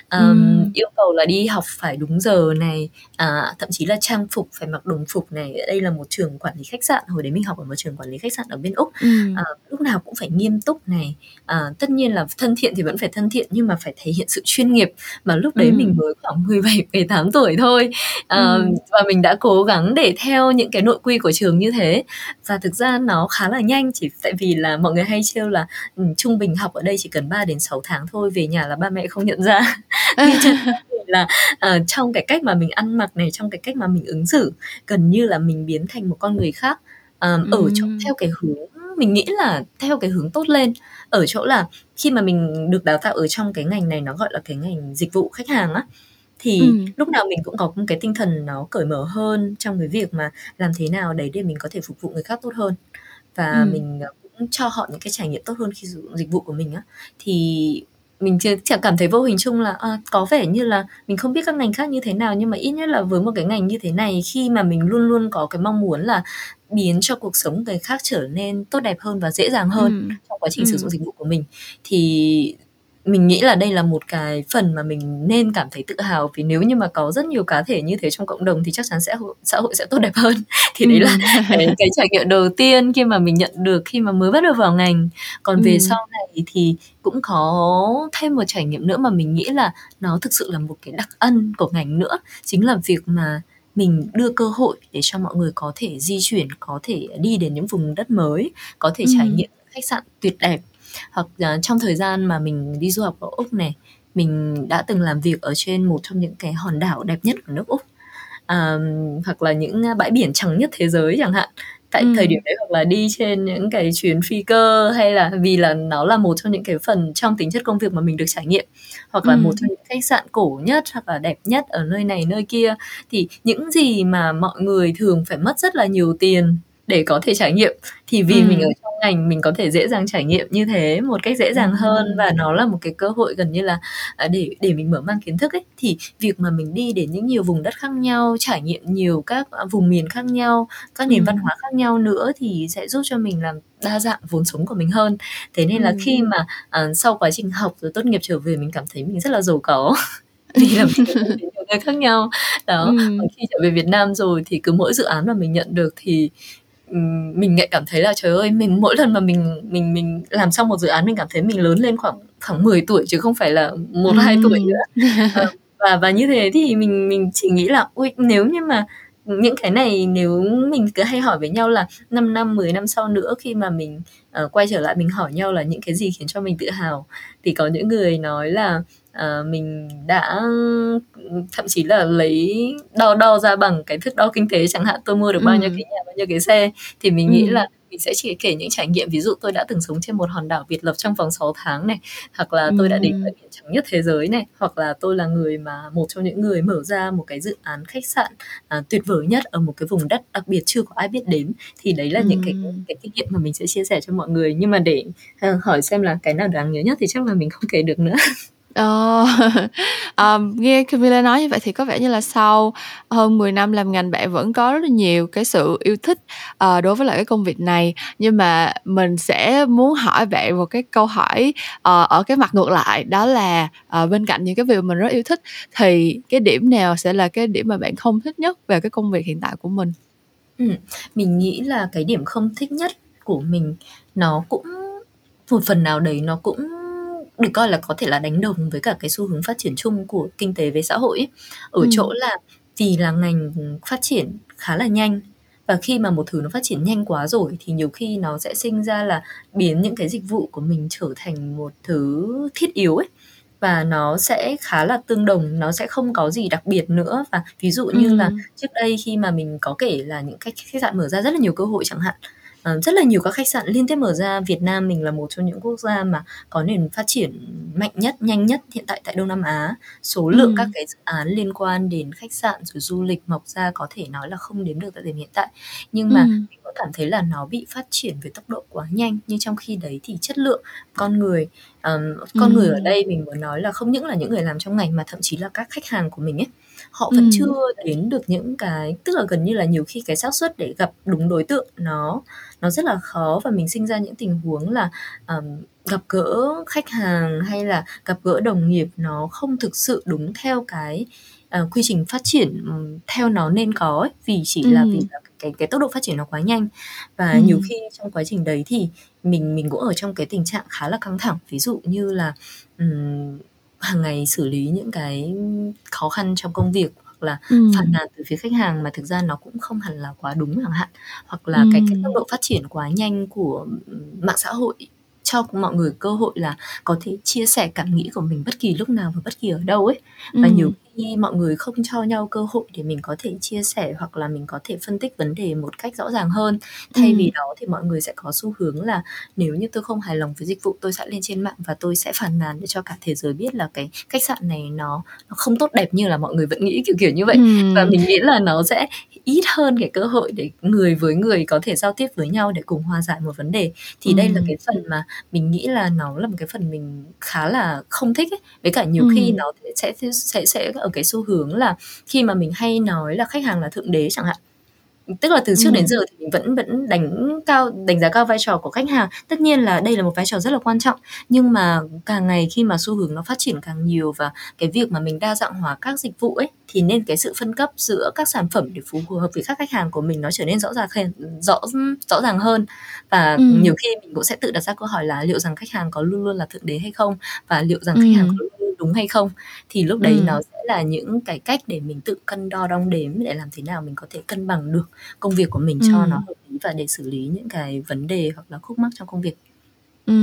ờm, Ừm. yêu cầu là đi học phải đúng giờ này, à, thậm chí là trang phục phải mặc đồng phục này. Đây là một trường quản lý khách sạn, hồi đấy mình học ở một trường quản lý khách sạn ở bên Úc, Ừm. ờ, lúc nào cũng phải nghiêm túc này. À, tất nhiên là thân thiện thì vẫn phải thân thiện nhưng mà phải thể hiện sự chuyên nghiệp, mà lúc đấy mình mới khoảng 17, 18 tuổi thôi. Ờ, Ừm. và mình đã cố gắng để theo những cái nội quy của trường như thế. Và thực ra nó khá là nhanh, chỉ tại vì là mọi người hay trêu là, ừm, trung bình học ở đây chỉ cần 3 đến 6 tháng thôi, về nhà là ba mẹ không nhận ra. là ờ, trong cái cách mà mình ăn mặc này, trong cái cách mà mình ứng xử, gần như là mình biến thành một con người khác, ờm, ở chỗ theo cái hướng mình nghĩ là theo cái hướng tốt lên. Ở chỗ là khi mà mình được đào tạo ở trong cái ngành này nó gọi là cái ngành dịch vụ khách hàng á, thì Ừm. lúc nào mình cũng có một cái tinh thần nó cởi mở hơn trong cái việc mà làm thế nào đấy để mình có thể phục vụ người khác tốt hơn. Và Ừm. mình, ờ, cũng cho họ những cái trải nghiệm tốt hơn khi sử dụng dịch vụ của mình á. Thì mình ch chẳng cảm thấy vô hình chung là, à, có vẻ như là mình không biết các ngành khác như thế nào, nhưng mà ít nhất là với một cái ngành như thế này, khi mà mình luôn luôn có cái mong muốn là biến cho cuộc sống người khác trở nên tốt đẹp hơn và dễ dàng hơn Ừm. trong quá trình sử dụng dịch vụ của mình, thì mình nghĩ là đây là một cái phần mà mình nên cảm thấy tự hào, vì nếu như mà có rất nhiều cá thể như thế trong cộng đồng thì chắc chắn sẽ hội xã hội sẽ tốt đẹp hơn. Thì đấy là cái cái trải nghiệm đầu tiên khi mà mình nhận được khi mà mới bắt đầu vào ngành. Còn về sau này thì cũng có thêm một trải nghiệm nữa mà mình nghĩ là nó thực sự là một cái đặc ân của ngành nữa, chính là việc mà mình đưa cơ hội để cho mọi người có thể di chuyển, có thể đi đến những vùng đất mới, có thể trải nghiệm khách sạn tuyệt đẹp hoặc là trong thời gian mà mình đi du học ở úc này mình đã từng làm việc ở trên một trong những cái hòn đảo đẹp nhất của nước úc à, hoặc là những bãi biển trắng nhất thế giới chẳng hạn tại ừ. thời điểm đấy hoặc là đi trên những cái chuyến phi cơ hay là vì là nó là một trong những cái phần trong tính chất công việc mà mình được trải nghiệm hoặc là ừ. một trong những khách sạn cổ nhất hoặc là đẹp nhất ở nơi này nơi kia thì những gì mà mọi người thường phải mất rất là nhiều tiền để có thể trải nghiệm thì vì ừ. mình ở trong ngành mình có thể dễ dàng trải nghiệm như thế một cách dễ dàng hơn và nó là một cái cơ hội gần như là à, để để mình mở mang kiến thức ấy thì việc mà mình đi đến những nhiều vùng đất khác nhau trải nghiệm nhiều các à, vùng miền khác nhau các nền ừ. văn hóa khác nhau nữa thì sẽ giúp cho mình làm đa dạng vốn sống của mình hơn thế nên là khi mà uh, sau quá trình học rồi tốt nghiệp trở về mình cảm thấy mình rất là giàu có vì làm việc nhiều nơi khác nhau đó ừ. khi trở về Việt Nam rồi thì cứ mỗi dự án mà mình nhận được thì mình lại cảm thấy là trời ơi mình mỗi lần mà mình mình mình làm xong một dự án mình cảm thấy mình lớn lên khoảng khoảng 10 tuổi chứ không phải là một hai tuổi nữa. À, và và như thế thì mình mình chỉ nghĩ là ui nếu như mà những cái này nếu mình cứ hay hỏi với nhau là 5 năm 10 năm sau nữa khi mà mình uh, quay trở lại mình hỏi nhau là những cái gì khiến cho mình tự hào thì có những người nói là uh, mình đã thậm chí là lấy đo đo ra bằng cái thước đo kinh tế chẳng hạn tôi mua được bao nhiêu cái nhà bao nhiêu cái xe thì mình ừ. nghĩ là mình sẽ chỉ kể những trải nghiệm. Ví dụ tôi đã từng sống trên một hòn đảo biệt lập trong vòng 6 tháng này hoặc là tôi đã đến bãi biển trắng nhất thế giới này hoặc là tôi là người mà một trong những người mở ra một cái dự án khách sạn à, tuyệt vời nhất ở một cái vùng đất đặc biệt chưa có ai biết đến. Thì đấy là những cái cái kinh nghiệm mà mình sẽ chia sẻ cho mọi người. Nhưng mà để uh, hỏi xem là cái nào đáng nhớ nhất thì chắc là mình không kể được nữa Ờ, um, nghe Camilla nói như vậy thì có vẻ như là sau hơn 10 năm làm ngành bạn vẫn có rất là nhiều cái sự yêu thích uh, đối với lại cái công việc này nhưng mà mình sẽ muốn hỏi bạn một cái câu hỏi uh, ở cái mặt ngược lại đó là uh, bên cạnh những cái việc mình rất yêu thích thì cái điểm nào sẽ là cái điểm mà bạn không thích nhất về cái công việc hiện tại của mình? Ừ, mình nghĩ là cái điểm không thích nhất của mình nó cũng một phần nào đấy nó cũng được coi là có thể là đánh đồng với cả cái xu hướng phát triển chung của kinh tế với xã hội ấy. ở ừ. chỗ là vì là ngành phát triển khá là nhanh và khi mà một thứ nó phát triển nhanh quá rồi thì nhiều khi nó sẽ sinh ra là biến những cái dịch vụ của mình trở thành một thứ thiết yếu ấy và nó sẽ khá là tương đồng nó sẽ không có gì đặc biệt nữa và ví dụ như ừ. là trước đây khi mà mình có kể là những cách khách sạn mở ra rất là nhiều cơ hội chẳng hạn uh, rất là nhiều các khách sạn liên tiếp mở ra Việt Nam mình là một trong những quốc gia mà có nền phát triển mạnh nhất nhanh nhất hiện tại tại Đông Nam Á số lượng ừ. các cái dự án liên quan đến khách sạn rồi du lịch mọc ra có thể nói là không đếm được tại thời điểm hiện tại nhưng mà ừ. mình cũng cảm thấy là nó bị phát triển với tốc độ quá nhanh nhưng trong khi đấy thì chất lượng con người um, con ừ. người ở đây mình muốn nói là không những là những người làm trong ngành mà thậm chí là các khách hàng của mình ấy họ vẫn ừ. chưa đến được những cái tức là gần như là nhiều khi cái xác suất để gặp đúng đối tượng nó nó rất là khó và mình sinh ra những tình huống là um, gặp gỡ khách hàng hay là gặp gỡ đồng nghiệp nó không thực sự đúng theo cái uh, quy trình phát triển um, theo nó nên có ấy, vì chỉ ừ. là vì là cái cái tốc độ phát triển nó quá nhanh và ừ. nhiều khi trong quá trình đấy thì mình mình cũng ở trong cái tình trạng khá là căng thẳng ví dụ như là um, hàng ngày xử lý những cái khó khăn trong công việc hoặc là ừ. phàn nàn từ phía khách hàng mà thực ra nó cũng không hẳn là quá đúng chẳng hạn hoặc là ừ. cái cái tốc độ phát triển quá nhanh của mạng xã hội cho mọi người cơ hội là có thể chia sẻ cảm nghĩ của mình bất kỳ lúc nào và bất kỳ ở đâu ấy và ừ. nhiều khi mọi người không cho nhau cơ hội để mình có thể chia sẻ hoặc là mình có thể phân tích vấn đề một cách rõ ràng hơn thay ừ. vì đó thì mọi người sẽ có xu hướng là nếu như tôi không hài lòng với dịch vụ tôi sẽ lên trên mạng và tôi sẽ phàn nàn để cho cả thế giới biết là cái khách sạn này nó nó không tốt đẹp như là mọi người vẫn nghĩ kiểu kiểu như vậy ừ. và mình nghĩ là nó sẽ ít hơn cái cơ hội để người với người có thể giao tiếp với nhau để cùng hòa giải một vấn đề thì ừ. đây là cái phần mà mình nghĩ là nó là một cái phần mình khá là không thích ấy với cả nhiều ừ. khi nó sẽ sẽ sẽ ở cái xu hướng là khi mà mình hay nói là khách hàng là thượng đế chẳng hạn tức là từ trước ừ. đến giờ thì mình vẫn vẫn đánh cao đánh giá cao vai trò của khách hàng tất nhiên là đây là một vai trò rất là quan trọng nhưng mà càng ngày khi mà xu hướng nó phát triển càng nhiều và cái việc mà mình đa dạng hóa các dịch vụ ấy thì nên cái sự phân cấp giữa các sản phẩm để phù hợp với các khách hàng của mình nó trở nên rõ ràng rõ rõ ràng hơn và ừ. nhiều khi mình cũng sẽ tự đặt ra câu hỏi là liệu rằng khách hàng có luôn luôn là thượng đế hay không và liệu rằng ừ. khách hàng có luôn đúng hay không thì lúc đấy ừ. nó sẽ là những cái cách để mình tự cân đo đong đếm để làm thế nào mình có thể cân bằng được công việc của mình ừ. cho nó hợp lý và để xử lý những cái vấn đề hoặc là khúc mắc trong công việc Ừ,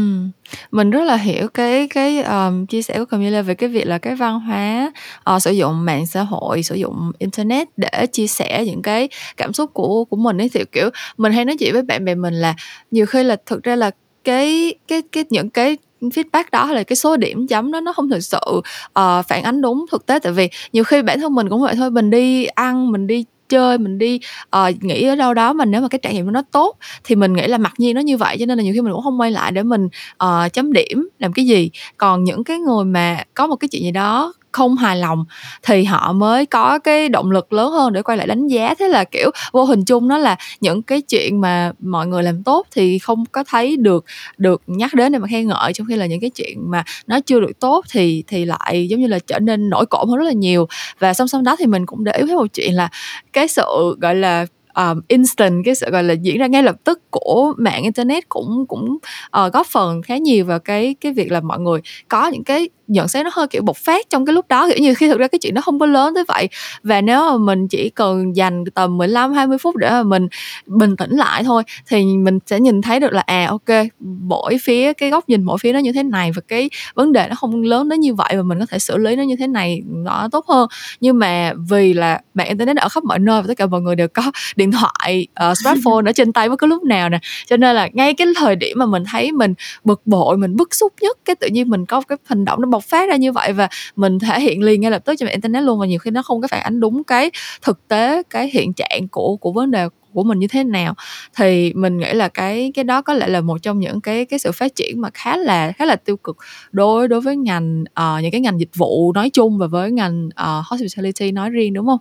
mình rất là hiểu cái cái um, chia sẻ của Camilla về cái việc là cái văn hóa uh, sử dụng mạng xã hội, sử dụng internet để chia sẻ những cái cảm xúc của của mình ấy thì kiểu mình hay nói chuyện với bạn bè mình là nhiều khi là thực ra là cái cái cái những cái feedback đó hay là cái số điểm chấm đó nó không thực sự uh, phản ánh đúng thực tế. Tại vì nhiều khi bản thân mình cũng vậy thôi mình đi ăn mình đi chơi mình đi uh, nghỉ ở đâu đó mà nếu mà cái trải nghiệm nó tốt thì mình nghĩ là mặc nhiên nó như vậy cho nên là nhiều khi mình cũng không quay lại để mình uh, chấm điểm làm cái gì. Còn những cái người mà có một cái chuyện gì đó không hài lòng thì họ mới có cái động lực lớn hơn để quay lại đánh giá. Thế là, kiểu, vô hình chung nó là những cái chuyện mà mọi người làm tốt thì không có thấy được được nhắc đến để mà khen ngợi, trong khi là những cái chuyện mà nó chưa được tốt thì thì lại giống như là trở nên nổi cộm hơn rất là nhiều. Và song song đó thì mình cũng để ý thấy một chuyện là cái sự, gọi là um, instant cái sự gọi là diễn ra ngay lập tức của mạng internet cũng cũng uh, góp phần khá nhiều vào cái cái việc là mọi người có những cái nhận xét nó hơi kiểu bộc phát trong cái lúc đó. Kiểu như khi thực ra cái chuyện nó không có lớn tới vậy. Và nếu mà mình chỉ cần dành tầm 15 20 phút để mà mình bình tĩnh lại thôi thì mình sẽ nhìn thấy được là à ok mỗi phía cái góc nhìn mỗi phía nó như thế này và cái vấn đề nó không lớn đến như vậy và mình có thể xử lý nó như thế này nó tốt hơn. Nhưng mà vì là mạng internet ở khắp mọi nơi và tất cả mọi người đều có điện thoại uh, smartphone ở trên tay bất cứ lúc nào nè cho nên là ngay cái thời điểm mà mình thấy mình bực bội mình bức xúc nhất cái tự nhiên mình có cái hành động nó bộc phát ra như vậy và mình thể hiện liền ngay lập tức trên internet luôn và nhiều khi nó không có phản ánh đúng cái thực tế cái hiện trạng của của vấn đề của mình như thế nào thì mình nghĩ là cái cái đó có lẽ là một trong những cái cái sự phát triển mà khá là khá là tiêu cực đối đối với ngành uh, những cái ngành dịch vụ nói chung và với ngành uh, hospitality nói riêng đúng không?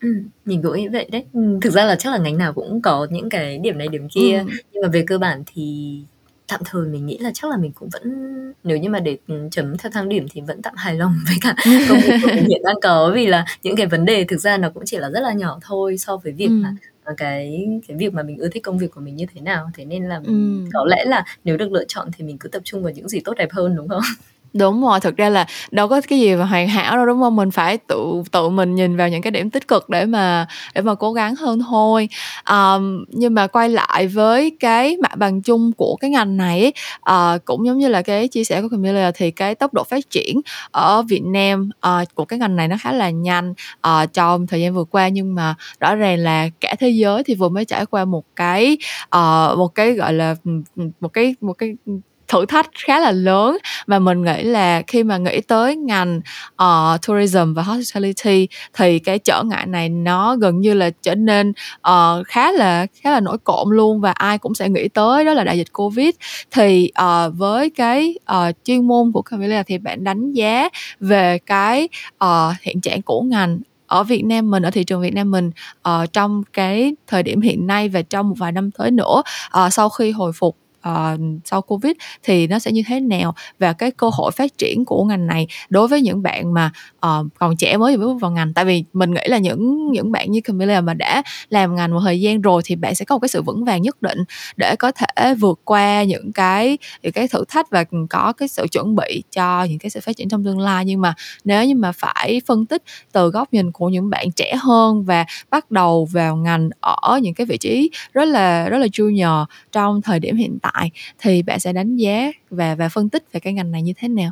Ừ, mình cũng nghĩ vậy đấy. thực ra là chắc là ngành nào cũng có những cái điểm này điểm kia, ừ. nhưng mà về cơ bản thì tạm thời mình nghĩ là chắc là mình cũng vẫn nếu như mà để chấm theo thang điểm thì vẫn tạm hài lòng với cả công việc của mình hiện đang có vì là những cái vấn đề thực ra nó cũng chỉ là rất là nhỏ thôi so với việc ừ. mà ờ, cái cái việc mà mình ưa thích công việc của mình như thế nào thế nên là ừ. có lẽ là nếu được lựa chọn thì mình cứ tập trung vào những gì tốt đẹp hơn đúng không đúng rồi thực ra là đâu có cái gì mà hoàn hảo đâu đúng không? Mình phải tự tự mình nhìn vào những cái điểm tích cực để mà để mà cố gắng hơn thôi. Um, nhưng mà quay lại với cái mặt bằng chung của cái ngành này uh, cũng giống như là cái chia sẻ của Camilla thì cái tốc độ phát triển ở Việt Nam uh, của cái ngành này nó khá là nhanh uh, trong thời gian vừa qua. Nhưng mà rõ ràng là cả thế giới thì vừa mới trải qua một cái uh, một cái gọi là một cái một cái thử thách khá là lớn. Và mình nghĩ là khi mà nghĩ tới ngành uh, tourism và hospitality thì cái trở ngại này nó gần như là trở nên uh, khá là khá là nổi cộm luôn và ai cũng sẽ nghĩ tới đó là đại dịch covid. Thì uh, với cái uh, chuyên môn của Camilla thì bạn đánh giá về cái uh, hiện trạng của ngành ở Việt Nam mình ở thị trường Việt Nam mình uh, trong cái thời điểm hiện nay và trong một vài năm tới nữa uh, sau khi hồi phục uh, sau covid thì nó sẽ như thế nào? Và cái cơ hội phát triển của ngành này đối với những bạn mà uh, còn trẻ mới vừa bước vào ngành. Tại vì mình nghĩ là những những bạn như Camilla mà đã làm ngành một thời gian rồi thì bạn sẽ có một cái sự vững vàng nhất định để có thể vượt qua những cái những cái thử thách và có cái sự chuẩn bị cho những cái sự phát triển trong tương lai. Nhưng mà nếu như mà phải phân tích từ góc nhìn của những bạn trẻ hơn và bắt đầu vào ngành ở những cái vị trí rất là rất là junior trong thời điểm hiện tại tại thì bạn sẽ đánh giá và và phân tích về cái ngành này như thế nào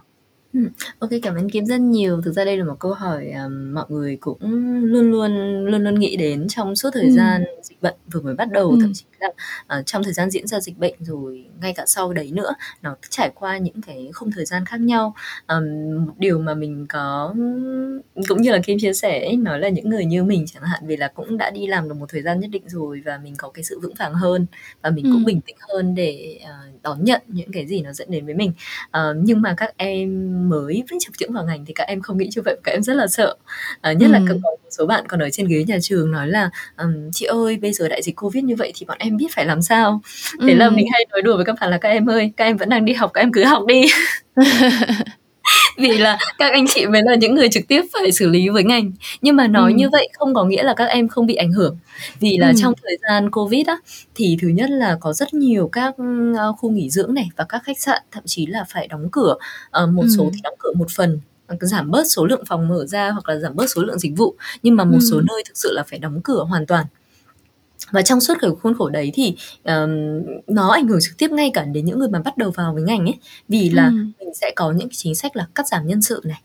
Ừm, ô cảm ơn Kim rất nhiều. Thực ra đây là một câu hỏi, ờm, mọi người cũng luôn luôn luôn luôn nghĩ đến trong suốt thời Ừm. gian dịch bệnh vừa mới bắt đầu, thậm chí là, ờ, trong thời gian diễn ra dịch bệnh rồi ngay cả sau đấy nữa, nó trải qua những cái khung thời gian khác nhau. Một điều mà mình có cũng như là Kim chia sẻ ấy, nói là những người như mình chẳng hạn, vì là cũng đã đi làm được một thời gian nhất định rồi và mình có cái sự vững vàng hơn và mình cũng bình tĩnh hơn để, ờ, đón nhận những cái gì nó dẫn đến với mình. Ờ, nhưng mà các em mới vẫn chập chững vào ngành thì các em không nghĩ như vậy các em rất là sợ nhất ừ. là có một số bạn còn ở trên ghế nhà trường nói là um, chị ơi bây giờ đại dịch covid như vậy thì bọn em biết phải làm sao thế ừ. là mình hay nói đùa với các bạn là các em ơi các em vẫn đang đi học các em cứ học đi vì là các anh chị mới là những người trực tiếp phải xử lý với ngành nhưng mà nói ừ. như vậy không có nghĩa là các em không bị ảnh hưởng vì là ừ. trong thời gian covid á thì thứ nhất là có rất nhiều các ờ, khu nghỉ dưỡng này và các khách sạn thậm chí là phải đóng cửa uh, một ừ. số thì đóng cửa một phần giảm bớt số lượng phòng mở ra hoặc là giảm bớt số lượng dịch vụ nhưng mà một ừ. số nơi thực sự là phải đóng cửa hoàn toàn và trong suốt cái khuôn khổ đấy thì um, nó ảnh hưởng trực tiếp ngay cả đến những người mà bắt đầu vào với ngành ấy vì là ừ. mình sẽ có những chính sách là cắt giảm nhân sự này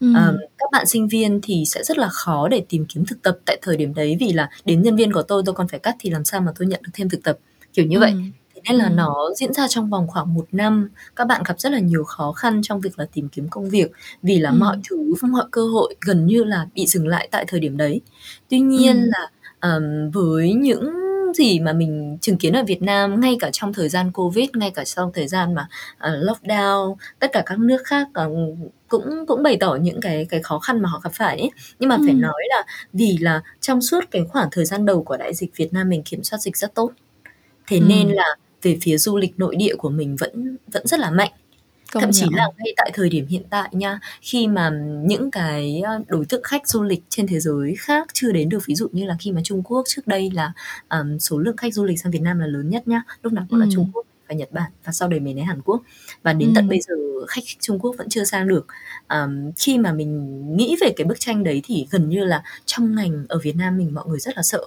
Ừ. Um, các bạn sinh viên thì sẽ rất là khó để tìm kiếm thực tập tại thời điểm đấy vì là đến nhân viên của tôi tôi còn phải cắt thì làm sao mà tôi nhận được thêm thực tập kiểu như ừ. vậy thế nên là ừ. nó diễn ra trong vòng khoảng một năm các bạn gặp rất là nhiều khó khăn trong việc là tìm kiếm công việc vì là ừ. mọi thứ mọi cơ hội gần như là bị dừng lại tại thời điểm đấy tuy nhiên ừ. là um, với những gì mà mình chứng kiến ở Việt Nam ngay cả trong thời gian Covid, ngay cả trong thời gian mà uh, lockdown, tất cả các nước khác uh, cũng cũng bày tỏ những cái cái khó khăn mà họ gặp phải ấy. Nhưng mà ừ. phải nói là vì là trong suốt cái khoảng thời gian đầu của đại dịch Việt Nam mình kiểm soát dịch rất tốt. Thế ừ. nên là về phía du lịch nội địa của mình vẫn vẫn rất là mạnh Công Thậm chí là ngay tại thời điểm hiện tại nha, khi mà những cái, đối tượng khách du lịch trên thế giới khác chưa đến được, ví dụ như là khi mà Trung Quốc trước đây là, ờm, số lượng khách du lịch sang Việt Nam là lớn nhất nhá, lúc nào cũng là Trung Quốc và Nhật Bản và sau đấy mới đến Hàn Quốc. Và đến tận bây giờ khách Trung Quốc vẫn chưa sang được. Ờm, khi mà mình nghĩ về cái bức tranh đấy thì gần như là trong ngành ở Việt Nam mình mọi người rất là sợ.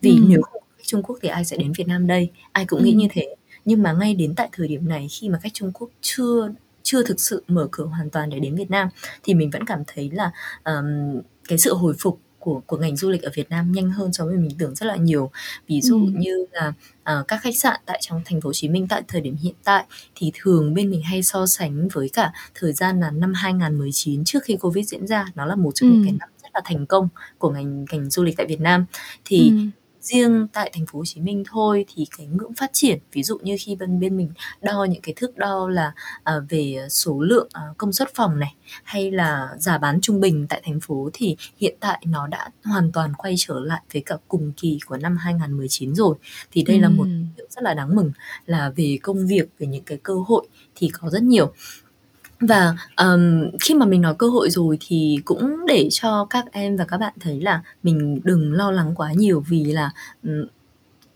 Vì Ừm. nếu không khách Trung Quốc thì ai sẽ đến Việt Nam đây? Ai cũng nghĩ như thế nhưng mà ngay đến tại thời điểm này khi mà khách Trung Quốc chưa chưa thực sự mở cửa hoàn toàn để đến Việt Nam thì mình vẫn cảm thấy là um, cái sự hồi phục của của ngành du lịch ở Việt Nam nhanh hơn so với mình tưởng rất là nhiều. Ví dụ ừ. như là uh, các khách sạn tại trong thành phố Hồ Chí Minh tại thời điểm hiện tại thì thường bên mình hay so sánh với cả thời gian là năm 2019 trước khi Covid diễn ra, nó là một trong ừ. những cái năm rất là thành công của ngành ngành du lịch tại Việt Nam. Thì ừ riêng tại thành phố Hồ Chí Minh thôi thì cái ngưỡng phát triển ví dụ như khi bên bên mình đo những cái thước đo là à, về số lượng à, công suất phòng này hay là giá bán trung bình tại thành phố thì hiện tại nó đã hoàn toàn quay trở lại với cả cùng kỳ của năm 2019 rồi thì đây ừ. là một điều rất là đáng mừng là về công việc về những cái cơ hội thì có rất nhiều và, ờm, khi mà mình nói cơ hội rồi thì cũng để cho các em và các bạn thấy là mình đừng lo lắng quá nhiều vì là, ừm,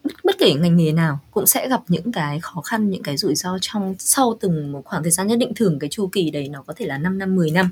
bất bất kể ngành nghề nào cũng sẽ gặp những cái khó khăn, những cái rủi ro trong sau từng một khoảng thời gian nhất định. Thường cái chu kỳ đấy nó có thể là 5 năm, 10 năm,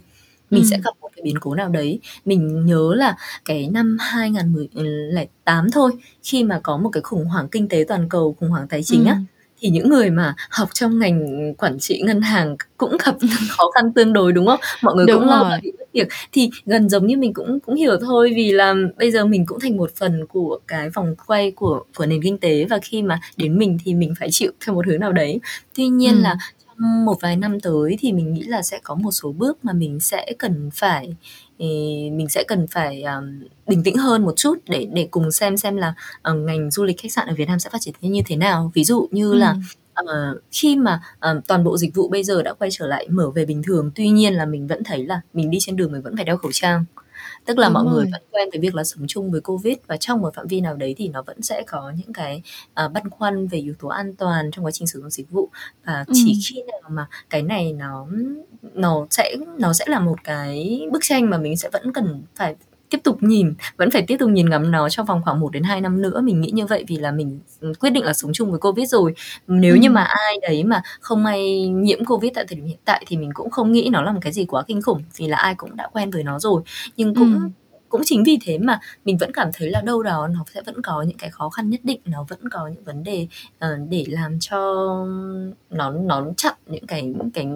mình sẽ gặp một cái biến cố nào đấy. Mình nhớ là cái năm 2008 thôi, khi mà có một cái khủng hoảng kinh tế toàn cầu, khủng hoảng tài chính á, thì những người mà học trong ngành quản trị ngân hàng cũng gặp khó khăn tương đối đúng không? Mọi người đúng cũng lo bị mất việc thì gần giống như mình cũng cũng hiểu thôi vì là bây giờ mình cũng thành một phần của cái vòng quay của của nền kinh tế và khi mà đến mình thì mình phải chịu theo một hướng nào đấy. Tuy nhiên ừ. là trong một vài năm tới thì mình nghĩ là sẽ có một số bước mà mình sẽ cần phải thì mình sẽ cần phải um, bình tĩnh hơn một chút để để cùng xem xem là uh, ngành du lịch khách sạn ở Việt Nam sẽ phát triển như thế nào ví dụ như ừ. là uh, khi mà uh, toàn bộ dịch vụ bây giờ đã quay trở lại mở về bình thường tuy nhiên là mình vẫn thấy là mình đi trên đường mình vẫn phải đeo khẩu trang tức là Đúng mọi rồi. người vẫn quen với việc là sống chung với covid và trong một phạm vi nào đấy thì nó vẫn sẽ có những cái uh, băn khoăn về yếu tố an toàn trong quá trình sử dụng dịch vụ và ừ. chỉ khi nào mà cái này nó nó sẽ nó sẽ là một cái bức tranh mà mình sẽ vẫn cần phải tiếp tục nhìn vẫn phải tiếp tục nhìn ngắm nó trong vòng khoảng 1 đến 2 năm nữa. Mình nghĩ như vậy vì là mình quyết định là sống chung với covid rồi. Nếu ừ. như mà ai đấy mà không may nhiễm covid tại thời điểm hiện tại thì mình cũng không nghĩ nó là một cái gì quá kinh khủng vì là ai cũng đã quen với nó rồi. Nhưng cũng ừ. cũng chính vì thế mà mình vẫn cảm thấy là đâu đó nó sẽ vẫn có những cái khó khăn nhất định nó vẫn có những vấn đề uh, để làm cho nó nó chặn những cái cái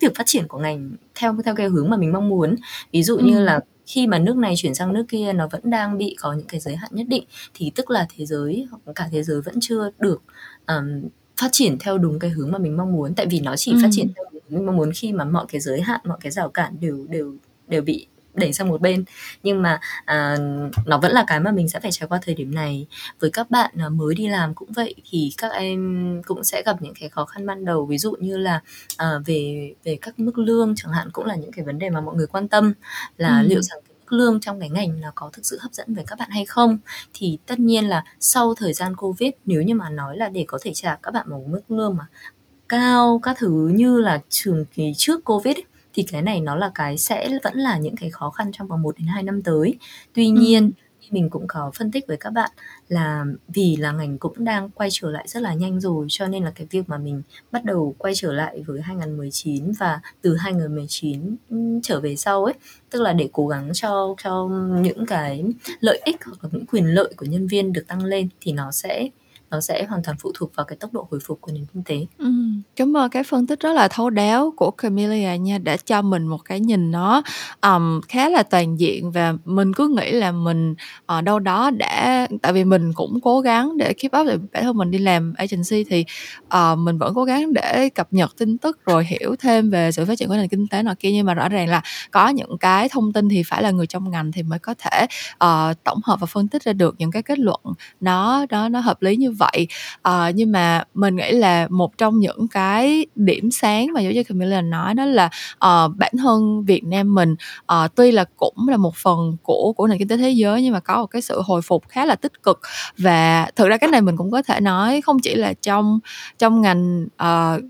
việc phát triển của ngành theo theo cái hướng mà mình mong muốn. Ví dụ ừ. như là khi mà nước này chuyển sang nước kia nó vẫn đang bị có những cái giới hạn nhất định thì tức là thế giới hoặc cả thế giới vẫn chưa được um, phát triển theo đúng cái hướng mà mình mong muốn tại vì nó chỉ ừ. phát triển theo hướng mình mong muốn khi mà mọi cái giới hạn mọi cái rào cản đều đều đều bị đẩy sang một bên. Nhưng mà à, nó vẫn là cái mà mình sẽ phải trải qua thời điểm này. Với các bạn à, mới đi làm cũng vậy thì các em cũng sẽ gặp những cái khó khăn ban đầu. Ví dụ như là à, về về các mức lương chẳng hạn cũng là những cái vấn đề mà mọi người quan tâm. Là ừ. liệu rằng lương trong cái ngành là có thực sự hấp dẫn với các bạn hay không? Thì tất nhiên là sau thời gian covid nếu như mà nói là để có thể trả các bạn một mức lương mà cao các thứ như là trường kỳ trước covid ấy, thì cái này nó là cái sẽ vẫn là những cái khó khăn trong vòng 1 đến 2 năm tới. Tuy nhiên Ừm. mình cũng có phân tích với các bạn là vì là ngành cũng đang quay trở lại rất là nhanh rồi, cho nên là cái việc mà mình bắt đầu quay trở lại với 2019 và từ 2019, trở về sau ấy, tức là để cố gắng cho cho những cái lợi ích hoặc là những quyền lợi của nhân viên được tăng lên thì nó sẽ nó sẽ hoàn toàn phụ thuộc vào cái tốc độ hồi phục của nền kinh tế. Ừ, cảm ơn cái phân tích rất là thấu đáo của Camelia nha đã cho mình một cái nhìn nó um, khá là toàn diện và mình cứ nghĩ là mình ở uh, đâu đó đã tại vì mình cũng cố gắng để keep up để bản thân mình đi làm agency thì uh, mình vẫn cố gắng để cập nhật tin tức rồi hiểu thêm về sự phát triển của nền kinh tế nọ kia nhưng mà rõ ràng là có những cái thông tin thì phải là người trong ngành thì mới có thể uh, tổng hợp và phân tích ra được những cái kết luận nó đó nó hợp lý như vậy. À, nhưng mà mình nghĩ là một trong những cái điểm sáng mà giáo như Camilla nói đó là uh, bản thân Việt Nam mình uh, tuy là cũng là một phần của của nền kinh tế thế giới nhưng mà có một cái sự hồi phục khá là tích cực. Và thực ra cái này mình cũng có thể nói không chỉ là trong trong ngành uh,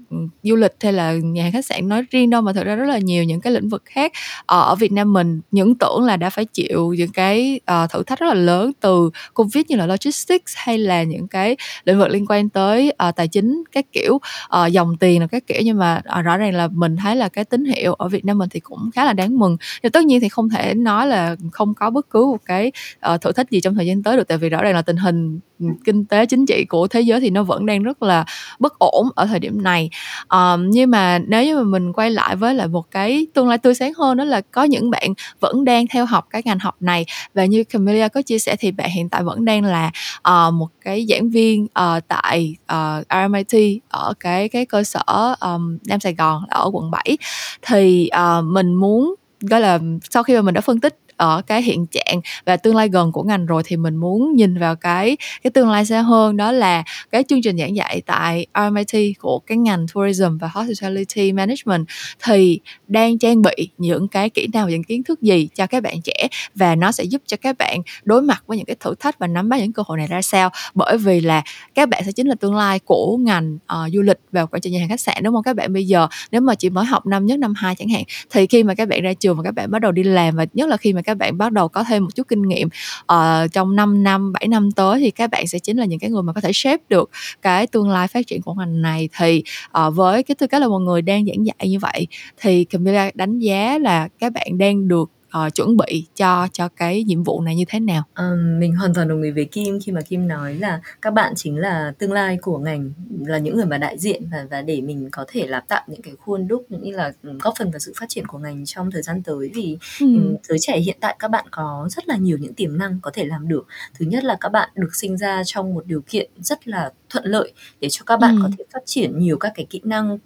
du lịch hay là nhà hàng khách sạn nói riêng đâu mà thực ra rất là nhiều những cái lĩnh vực khác uh, ở Việt Nam mình những tưởng là đã phải chịu những cái uh, thử thách rất là lớn từ covid như là logistics hay là những cái lĩnh vực liên quan tới uh, tài chính các kiểu uh, dòng tiền là các kiểu. Nhưng mà uh, rõ ràng là mình thấy là cái tín hiệu ở Việt Nam mình thì cũng khá là đáng mừng. Nhưng tất nhiên thì không thể nói là không có bất cứ một cái uh, thử thách gì trong thời gian tới được tại vì rõ ràng là tình hình kinh tế chính trị của thế giới thì nó vẫn đang rất là bất ổn ở thời điểm này. Um, nhưng mà nếu như mà mình quay lại với lại một cái tương lai tươi sáng hơn đó là có những bạn vẫn đang theo học cái ngành học này. Và như Camelia có chia sẻ thì bạn hiện tại vẫn đang là uh, một cái giảng viên uh, tại ờ, uh, RMIT ở cái cái cơ sở um, Nam Sài Gòn ở quận 7 thì uh, mình muốn gọi là sau khi mà mình đã phân tích ở cái hiện trạng và tương lai gần của ngành rồi thì mình muốn nhìn vào cái cái tương lai xa hơn. Đó là cái chương trình giảng dạy tại RMIT của cái ngành tourism và hospitality management thì đang trang bị những cái kỹ năng và những kiến thức gì cho các bạn trẻ và nó sẽ giúp cho các bạn đối mặt với những cái thử thách và nắm bắt những cơ hội này ra sao. Bởi vì là các bạn sẽ chính là tương lai của ngành uh, du lịch và quản trị nhà hàng khách sạn đúng không các bạn? Bây giờ nếu mà chỉ mới học năm nhất năm hai chẳng hạn thì khi mà các bạn ra trường và các bạn bắt đầu đi làm và nhất là khi mà các các bạn bắt đầu có thêm một chút kinh nghiệm uh, trong 5 năm 7 năm tới thì các bạn sẽ chính là những cái người mà có thể shape được cái tương lai phát triển của ngành này. Thì uh, với cái tư cách là một người đang giảng dạy như vậy thì Camilla đánh giá là các bạn đang được uh, chuẩn bị cho cho cái nhiệm vụ này như thế nào? Um, mình hoàn toàn đồng ý với Kim khi mà Kim nói là các bạn chính là tương lai của ngành là những người mà đại diện và và để mình có thể là tạo những cái khuôn đúc cũng như là góp phần vào sự phát triển của ngành trong thời gian tới vì ừ. giới trẻ hiện tại các bạn có rất là nhiều những tiềm năng có thể làm được thứ nhất là các bạn được sinh ra trong một điều kiện rất là thuận lợi để cho các bạn ừ. có thể phát triển nhiều các cái kỹ năng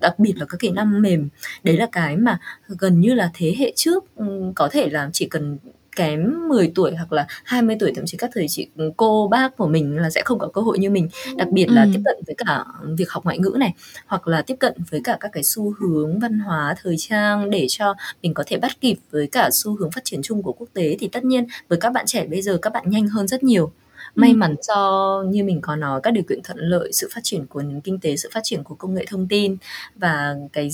đặc biệt là các kỹ năng mềm đấy là cái mà gần như là thế hệ trước có thể là chỉ cần kém 10 tuổi hoặc là 20 tuổi thậm chí các thời chị cô bác của mình là sẽ không có cơ hội như mình đặc biệt là ừ. tiếp cận với cả việc học ngoại ngữ này hoặc là tiếp cận với cả các cái xu hướng văn hóa thời trang để cho mình có thể bắt kịp với cả xu hướng phát triển chung của quốc tế thì tất nhiên với các bạn trẻ bây giờ các bạn nhanh hơn rất nhiều may mắn cho như mình có nói các điều kiện thuận lợi sự phát triển của nền kinh tế sự phát triển của công nghệ thông tin và cái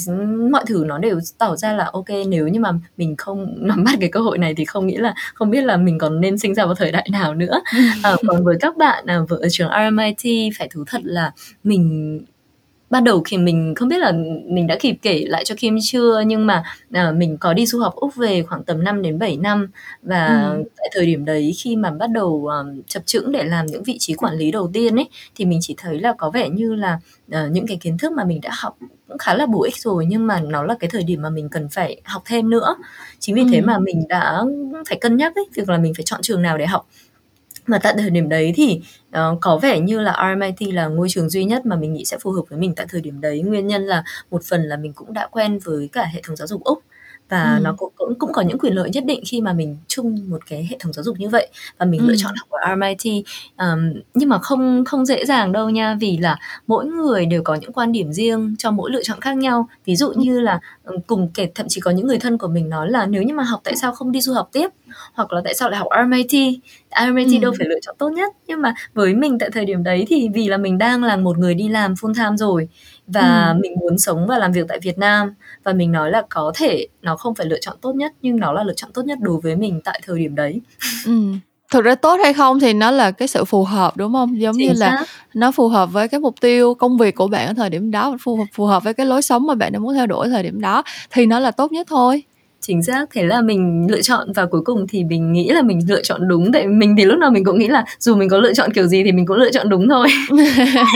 mọi thứ nó đều tỏ ra là ok. Nếu như mà mình không nắm bắt cái cơ hội này thì không nghĩ là không biết là mình còn nên sinh ra vào thời đại nào nữa. À, còn với các bạn à, ở trường RMIT phải thú thật là mình ban đầu khi mình không biết là mình đã kịp kể lại cho Kim chưa nhưng mà à, mình có đi du học Úc về khoảng tầm 5 đến 7 năm và ừ. tại thời điểm đấy khi mà bắt đầu um, chập chững để làm những vị trí quản lý đầu tiên ấy thì mình chỉ thấy là có vẻ như là uh, những cái kiến thức mà mình đã học cũng khá là bổ ích rồi nhưng mà nó là cái thời điểm mà mình cần phải học thêm nữa chính vì ừ. thế mà mình đã phải cân nhắc ấy việc là mình phải chọn trường nào để học mà tại thời điểm đấy thì uh, có vẻ như là RMIT là ngôi trường duy nhất mà mình nghĩ sẽ phù hợp với mình tại thời điểm đấy nguyên nhân là một phần là mình cũng đã quen với cả hệ thống giáo dục úc và ừ. nó cũng, cũng cũng có những quyền lợi nhất định khi mà mình chung một cái hệ thống giáo dục như vậy và mình ừ. lựa chọn học ở RMIT um, nhưng mà không không dễ dàng đâu nha vì là mỗi người đều có những quan điểm riêng cho mỗi lựa chọn khác nhau ví dụ như là cùng kể thậm chí có những người thân của mình nói là nếu như mà học tại sao không đi du học tiếp hoặc là tại sao lại học RMIT RMIT ừ. đâu phải lựa chọn tốt nhất nhưng mà với mình tại thời điểm đấy thì vì là mình đang là một người đi làm full time rồi và ừ. mình muốn sống và làm việc tại Việt Nam và mình nói là có thể nó không phải lựa chọn tốt nhất nhưng nó là lựa chọn tốt nhất đối với mình tại thời điểm đấy. Ừ thực ra tốt hay không thì nó là cái sự phù hợp đúng không? Giống Chính như xác. là nó phù hợp với cái mục tiêu công việc của bạn ở thời điểm đó phù hợp phù hợp với cái lối sống mà bạn đang muốn theo đuổi thời điểm đó thì nó là tốt nhất thôi. Chính xác thế là mình lựa chọn và cuối cùng thì mình nghĩ là mình lựa chọn đúng. Tại mình thì lúc nào mình cũng nghĩ là dù mình có lựa chọn kiểu gì thì mình cũng lựa chọn đúng thôi.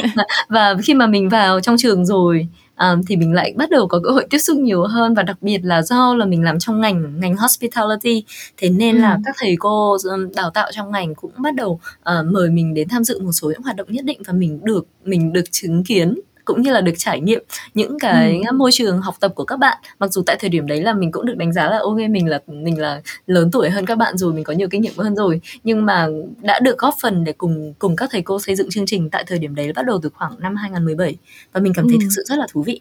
Và khi mà mình vào trong trường rồi um, thì mình lại bắt đầu có cơ hội tiếp xúc nhiều hơn và đặc biệt là do là mình làm trong ngành ngành hospitality thế nên ừ. là các thầy cô đào tạo trong ngành cũng bắt đầu uh, mời mình đến tham dự một số những hoạt động nhất định và mình được mình được chứng kiến cũng như là được trải nghiệm những cái ừ. môi trường học tập của các bạn mặc dù tại thời điểm đấy là mình cũng được đánh giá là ok mình là mình là lớn tuổi hơn các bạn rồi mình có nhiều kinh nghiệm hơn rồi nhưng mà đã được góp phần để cùng cùng các thầy cô xây dựng chương trình tại thời điểm đấy bắt đầu từ khoảng năm 2017 và mình cảm thấy ừ. thực sự rất là thú vị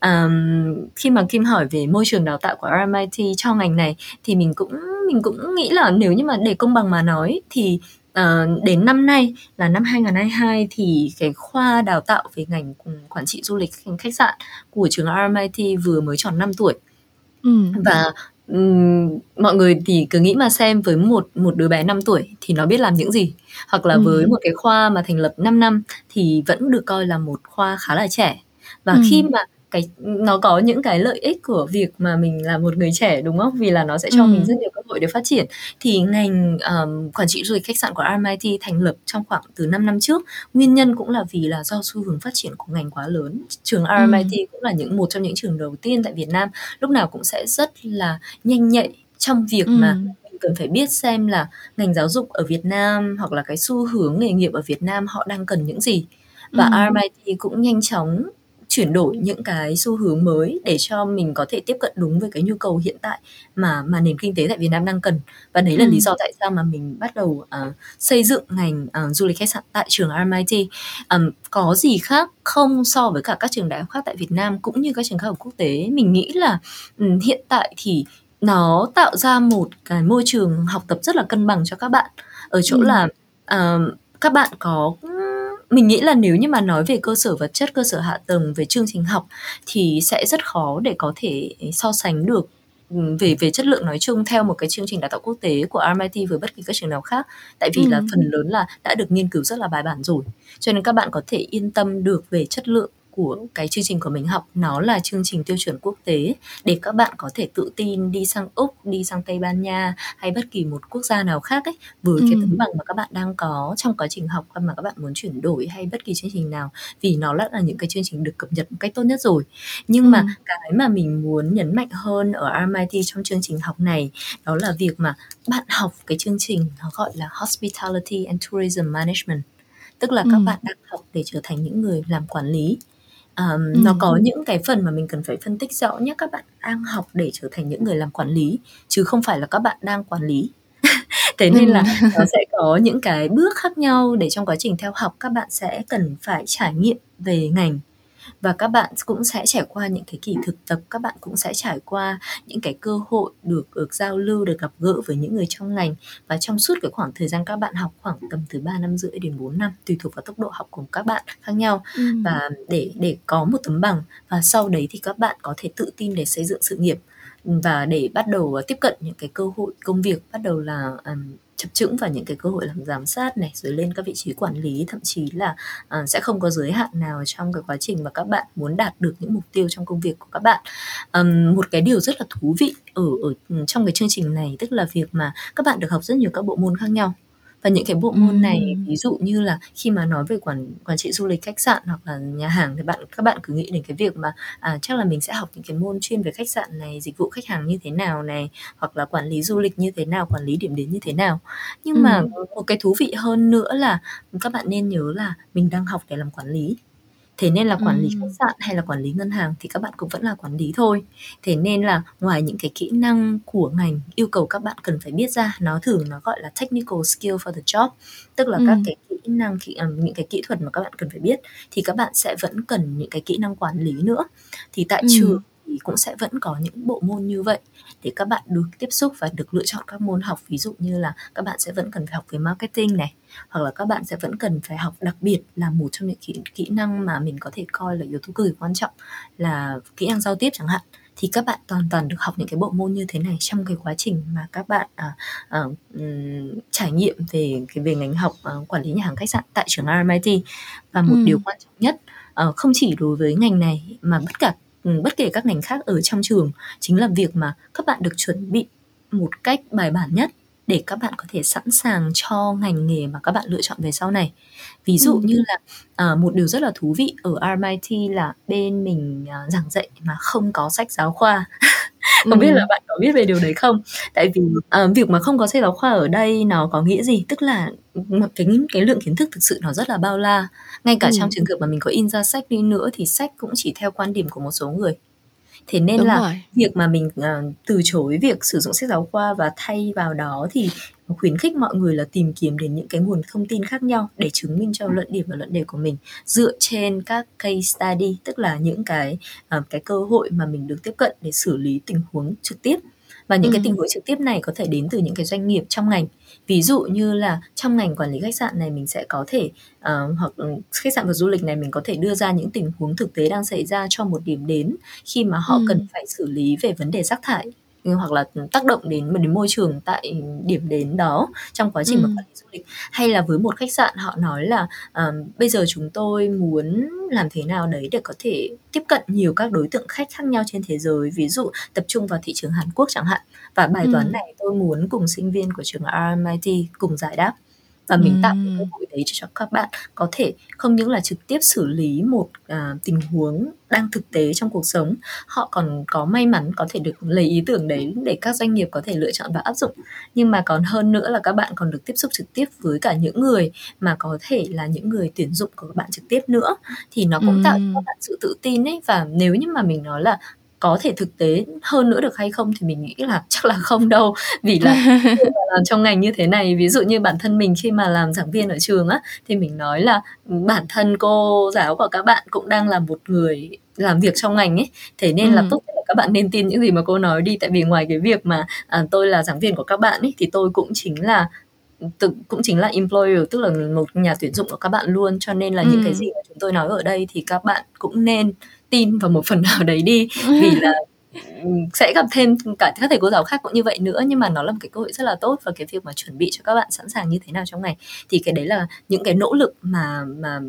um, khi mà Kim hỏi về môi trường đào tạo của RMIT cho ngành này thì mình cũng mình cũng nghĩ là nếu như mà để công bằng mà nói thì uh, đến năm nay là năm 2022 thì cái khoa đào tạo về ngành quản trị du lịch ngành khách sạn của trường RMIT vừa mới tròn 5 tuổi ừ. và um, mọi người thì cứ nghĩ mà xem với một một đứa bé 5 tuổi thì nó biết làm những gì hoặc là ừ. với một cái khoa mà thành lập 5 năm thì vẫn được coi là một khoa khá là trẻ và ừ. khi mà cái nó có những cái lợi ích của việc mà mình là một người trẻ đúng không vì là nó sẽ cho ừ. mình rất nhiều cơ hội để phát triển thì ngành um, quản trị du lịch khách sạn của RMIT thành lập trong khoảng từ 5 năm trước nguyên nhân cũng là vì là do xu hướng phát triển của ngành quá lớn trường RMIT ừ. cũng là những một trong những trường đầu tiên tại Việt Nam lúc nào cũng sẽ rất là nhanh nhạy trong việc ừ. mà cần phải biết xem là ngành giáo dục ở Việt Nam hoặc là cái xu hướng nghề nghiệp ở Việt Nam họ đang cần những gì và ừ. RMIT cũng nhanh chóng chuyển đổi những cái xu hướng mới để cho mình có thể tiếp cận đúng với cái nhu cầu hiện tại mà mà nền kinh tế tại Việt Nam đang cần và đấy là ừ. lý do tại sao mà mình bắt đầu uh, xây dựng ngành uh, du lịch khách sạn tại trường RMIT um, có gì khác không so với cả các trường đại học khác tại Việt Nam cũng như các trường đại học quốc tế mình nghĩ là um, hiện tại thì nó tạo ra một cái môi trường học tập rất là cân bằng cho các bạn ở chỗ ừ. là uh, các bạn có mình nghĩ là nếu như mà nói về cơ sở vật chất cơ sở hạ tầng về chương trình học thì sẽ rất khó để có thể so sánh được ừ, về về chất lượng nói chung theo một cái chương trình đào tạo quốc tế của RMIT với bất kỳ các trường nào khác tại vì ừ. là phần lớn là đã được nghiên cứu rất là bài bản rồi cho nên các bạn có thể yên tâm được về chất lượng của cái chương trình của mình học nó là chương trình tiêu chuẩn quốc tế để các bạn có thể tự tin đi sang úc đi sang tây ban nha hay bất kỳ một quốc gia nào khác ấy với ừ. cái tấm bằng mà các bạn đang có trong quá trình học mà các bạn muốn chuyển đổi hay bất kỳ chương trình nào vì nó là những cái chương trình được cập nhật một cách tốt nhất rồi nhưng ừ. mà cái mà mình muốn nhấn mạnh hơn ở RMIT trong chương trình học này đó là việc mà bạn học cái chương trình nó gọi là Hospitality and Tourism Management tức là các ừ. bạn đang học để trở thành những người làm quản lý um, ừ. nó có những cái phần mà mình cần phải phân tích rõ nhé các bạn đang học để trở thành những người làm quản lý chứ không phải là các bạn đang quản lý. Thế nên là nó sẽ có những cái bước khác nhau để trong quá trình theo học các bạn sẽ cần phải trải nghiệm về ngành và các bạn cũng sẽ trải qua những cái kỳ thực tập các bạn cũng sẽ trải qua những cái cơ hội được được giao lưu được gặp gỡ với những người trong ngành. Và trong suốt cái khoảng thời gian các bạn học khoảng tầm từ 3 năm rưỡi đến 4 năm tùy thuộc vào tốc độ học của các bạn khác nhau. Ừ. và để để có một tấm bằng và sau đấy thì các bạn có thể tự tin để xây dựng sự nghiệp. Và để bắt đầu tiếp cận những cái cơ hội công việc bắt đầu là um, chập chững vào những cái cơ hội làm giám sát này rồi lên các vị trí quản lý thậm chí là uh, sẽ không có giới hạn nào trong cái quá trình mà các bạn muốn đạt được những mục tiêu trong công việc của các bạn. Um, một cái điều rất là thú vị ở ở ừ, trong cái chương trình này tức là việc mà các bạn được học rất nhiều các bộ môn khác nhau và những cái bộ môn này ví dụ như là khi mà nói về quản quản trị du lịch khách sạn hoặc là nhà hàng thì bạn các bạn cứ nghĩ đến cái việc mà à, chắc là mình sẽ học những cái môn chuyên về khách sạn này dịch vụ khách hàng như thế nào này hoặc là quản lý du lịch như thế nào quản lý điểm đến như thế nào. Nhưng ừ. mà một cái thú vị hơn nữa là các bạn nên nhớ là mình đang học để làm quản lý thế nên là quản lý khách sạn hay là quản lý ngân hàng thì các bạn cũng vẫn là quản lý thôi. Thế nên là ngoài những cái kỹ năng của ngành yêu cầu các bạn cần phải biết ra nó thường nó gọi là technical skill for the job tức là các cái kỹ năng kỹ, à, những cái kỹ thuật mà các bạn cần phải biết thì các bạn sẽ vẫn cần những cái kỹ năng quản lý nữa. Thì tại trường thì cũng sẽ vẫn có những bộ môn như vậy để các bạn được tiếp xúc và được lựa chọn các môn học. Ví dụ như là các bạn sẽ vẫn cần phải học về marketing này hoặc là các bạn sẽ vẫn cần phải học đặc biệt là một trong những kỹ, kỹ năng mà mình có thể coi là yếu tố cực kỳ quan trọng là kỹ năng giao tiếp chẳng hạn. Thì các bạn toàn toàn được học những cái bộ môn như thế này trong cái quá trình mà các bạn à, à, um, trải nghiệm về cái về ngành học à, quản lý nhà hàng khách sạn tại trường RMIT và một ừ. điều quan trọng nhất à, không chỉ đối với ngành này mà tất cả bất kể các ngành khác ở trong trường chính là việc mà các bạn được chuẩn bị một cách bài bản nhất để các bạn có thể sẵn sàng cho ngành nghề mà các bạn lựa chọn về sau này ví dụ ừ. như là uh, một điều rất là thú vị ở RMIT là bên mình uh, giảng dạy mà không có sách giáo khoa không biết là bạn có biết về điều đấy không? Tại vì uh, việc mà không có sách giáo khoa ở đây nó có nghĩa gì? Tức là cái cái lượng kiến thức thực sự nó rất là bao la. Ngay cả trong trường hợp mà mình có in ra sách đi nữa thì sách cũng chỉ theo quan điểm của một số người. Thế nên Đúng là rồi. việc mà mình uh, từ chối việc sử dụng sách giáo khoa và thay vào đó thì khuyến khích mọi người là tìm kiếm đến những cái nguồn thông tin khác nhau để chứng minh cho luận điểm và luận đề của mình dựa trên các case study tức là những cái uh, cái cơ hội mà mình được tiếp cận để xử lý tình huống trực tiếp và những ừ. cái tình huống trực tiếp này có thể đến từ những cái doanh nghiệp trong ngành ví dụ như là trong ngành quản lý khách sạn này mình sẽ có thể uh, hoặc khách sạn và du lịch này mình có thể đưa ra những tình huống thực tế đang xảy ra cho một điểm đến khi mà họ ừ. cần phải xử lý về vấn đề rác thải hoặc là tác động đến đến môi trường tại điểm đến đó trong quá trình ừ. mà quản lý du lịch hay là với một khách sạn họ nói là uh, bây giờ chúng tôi muốn làm thế nào đấy để có thể tiếp cận nhiều các đối tượng khách khác nhau trên thế giới ví dụ tập trung vào thị trường Hàn Quốc chẳng hạn và bài ừ. toán này tôi muốn cùng sinh viên của trường RMIT cùng giải đáp và mình tạo cái cơ hội đấy cho các bạn có thể không những là trực tiếp xử lý một à, tình huống đang thực tế trong cuộc sống họ còn có may mắn có thể được lấy ý tưởng đấy để các doanh nghiệp có thể lựa chọn và áp dụng. Nhưng mà còn hơn nữa là các bạn còn được tiếp xúc trực tiếp với cả những người mà có thể là những người tuyển dụng của các bạn trực tiếp nữa. Thì nó cũng tạo cho các bạn sự tự tin ấy. Và nếu như mà mình nói là có thể thực tế hơn nữa được hay không thì mình nghĩ là chắc là không đâu vì là làm trong ngành như thế này ví dụ như bản thân mình khi mà làm giảng viên ở trường á thì mình nói là bản thân cô giáo của các bạn cũng đang là một người làm việc trong ngành ấy thế nên ừ. là tốt nhất là các bạn nên tin những gì mà cô nói đi tại vì ngoài cái việc mà à, tôi là giảng viên của các bạn ấy thì tôi cũng chính là tự cũng chính là employer tức là một nhà tuyển dụng của các bạn luôn cho nên là ừ. những cái gì mà chúng tôi nói ở đây thì các bạn cũng nên tin vào một phần nào đấy đi vì là sẽ gặp thêm cả các thầy cô giáo khác cũng như vậy nữa. Nhưng mà nó là một cái cơ hội rất là tốt và cái việc mà chuẩn bị cho các bạn sẵn sàng như thế nào trong ngày. Thì cái đấy là những cái nỗ lực mà mà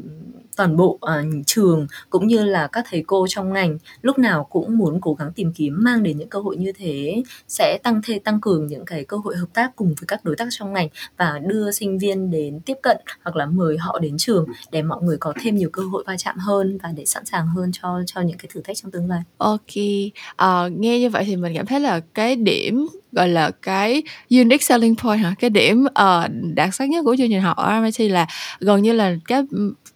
toàn bộ uh, trường cũng như là các thầy cô trong ngành lúc nào cũng muốn cố gắng tìm kiếm mang đến những cơ hội như thế sẽ tăng thêm tăng cường những cái cơ hội hợp tác cùng với các đối tác trong ngành và đưa sinh viên đến tiếp cận hoặc là mời họ đến trường để mọi người có thêm nhiều cơ hội va chạm hơn và để sẵn sàng hơn cho cho những cái thử thách trong tương lai. Ok, uh, nghe như vậy thì mình cảm thấy là cái điểm gọi là cái unique selling point hả cái điểm uh, đặc sắc nhất của chương trình học ở MIT là gần như là các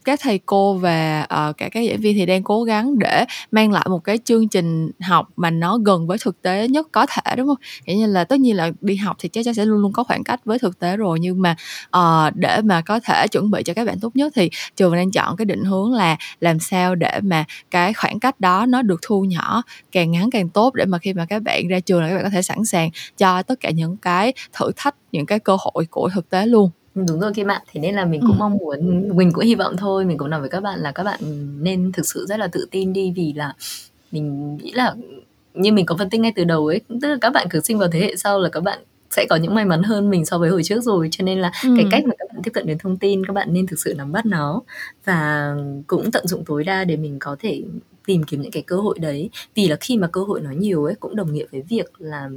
các thầy cô và uh, cả các giảng viên thì đang cố gắng để mang lại một cái chương trình học mà nó gần với thực tế nhất có thể đúng không? Nghĩa như là tất nhiên là đi học thì chắc chắn sẽ luôn luôn có khoảng cách với thực tế rồi nhưng mà uh, để mà có thể chuẩn bị cho các bạn tốt nhất thì trường đang chọn cái định hướng là làm sao để mà cái khoảng cách đó nó được thu nhỏ càng ngắn càng tốt để mà khi mà các bạn ra trường là các bạn có thể sẵn sàng cho tất cả những cái thử thách những cái cơ hội của thực tế luôn đúng rồi Kim ạ thế nên là mình cũng ừ. mong muốn mình cũng hy vọng thôi mình cũng nói với các bạn là các bạn nên thực sự rất là tự tin đi vì là mình nghĩ là như mình có phân tích ngay từ đầu ấy tức là các bạn cử sinh vào thế hệ sau là các bạn sẽ có những may mắn hơn mình so với hồi trước rồi cho nên là cái cách mà các bạn tiếp cận đến thông tin các bạn nên thực sự nắm bắt nó và cũng tận dụng tối đa để mình có thể tìm kiếm những cái cơ hội đấy vì là khi mà cơ hội nó nhiều ấy cũng đồng nghĩa với việc là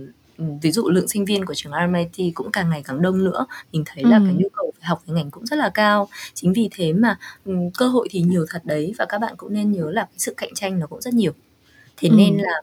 ví dụ lượng sinh viên của trường RMIT cũng càng ngày càng đông nữa mình thấy là ừ. cái nhu cầu phải học cái ngành cũng rất là cao chính vì thế mà um, cơ hội thì nhiều thật đấy và các bạn cũng nên nhớ là cái sự cạnh tranh nó cũng rất nhiều thế ừ. nên là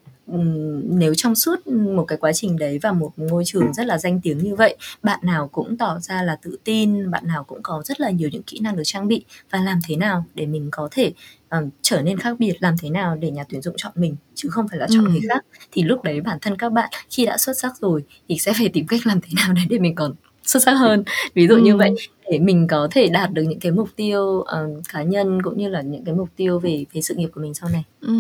nếu trong suốt một cái quá trình đấy và một ngôi trường rất là danh tiếng như vậy bạn nào cũng tỏ ra là tự tin bạn nào cũng có rất là nhiều những kỹ năng được trang bị và làm thế nào để mình có thể um, trở nên khác biệt làm thế nào để nhà tuyển dụng chọn mình chứ không phải là chọn ừ. người khác thì lúc đấy bản thân các bạn khi đã xuất sắc rồi thì sẽ phải tìm cách làm thế nào đấy để mình còn xuất sắc hơn ví dụ ừ. như vậy để mình có thể đạt được những cái mục tiêu uh, cá nhân cũng như là những cái mục tiêu về về sự nghiệp của mình sau này. Ừ.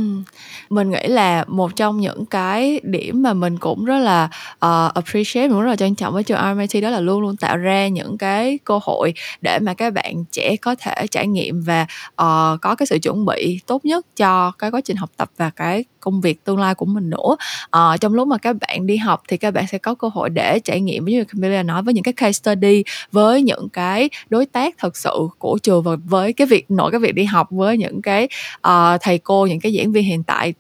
Mình nghĩ là một trong những cái điểm mà mình cũng rất là uh, appreciate, mình rất là trân trọng với trường RMIT đó là luôn luôn tạo ra những cái cơ hội để mà các bạn trẻ có thể trải nghiệm và uh, có cái sự chuẩn bị tốt nhất cho cái quá trình học tập và cái công việc tương lai của mình nữa. à, trong lúc mà các bạn đi học thì các bạn sẽ có cơ hội để trải nghiệm như Camilla nói với những cái case study với những cái cái đối tác thật sự của trường và với cái việc nội cái việc đi học với những cái uh, thầy cô những cái giảng viên hiện tại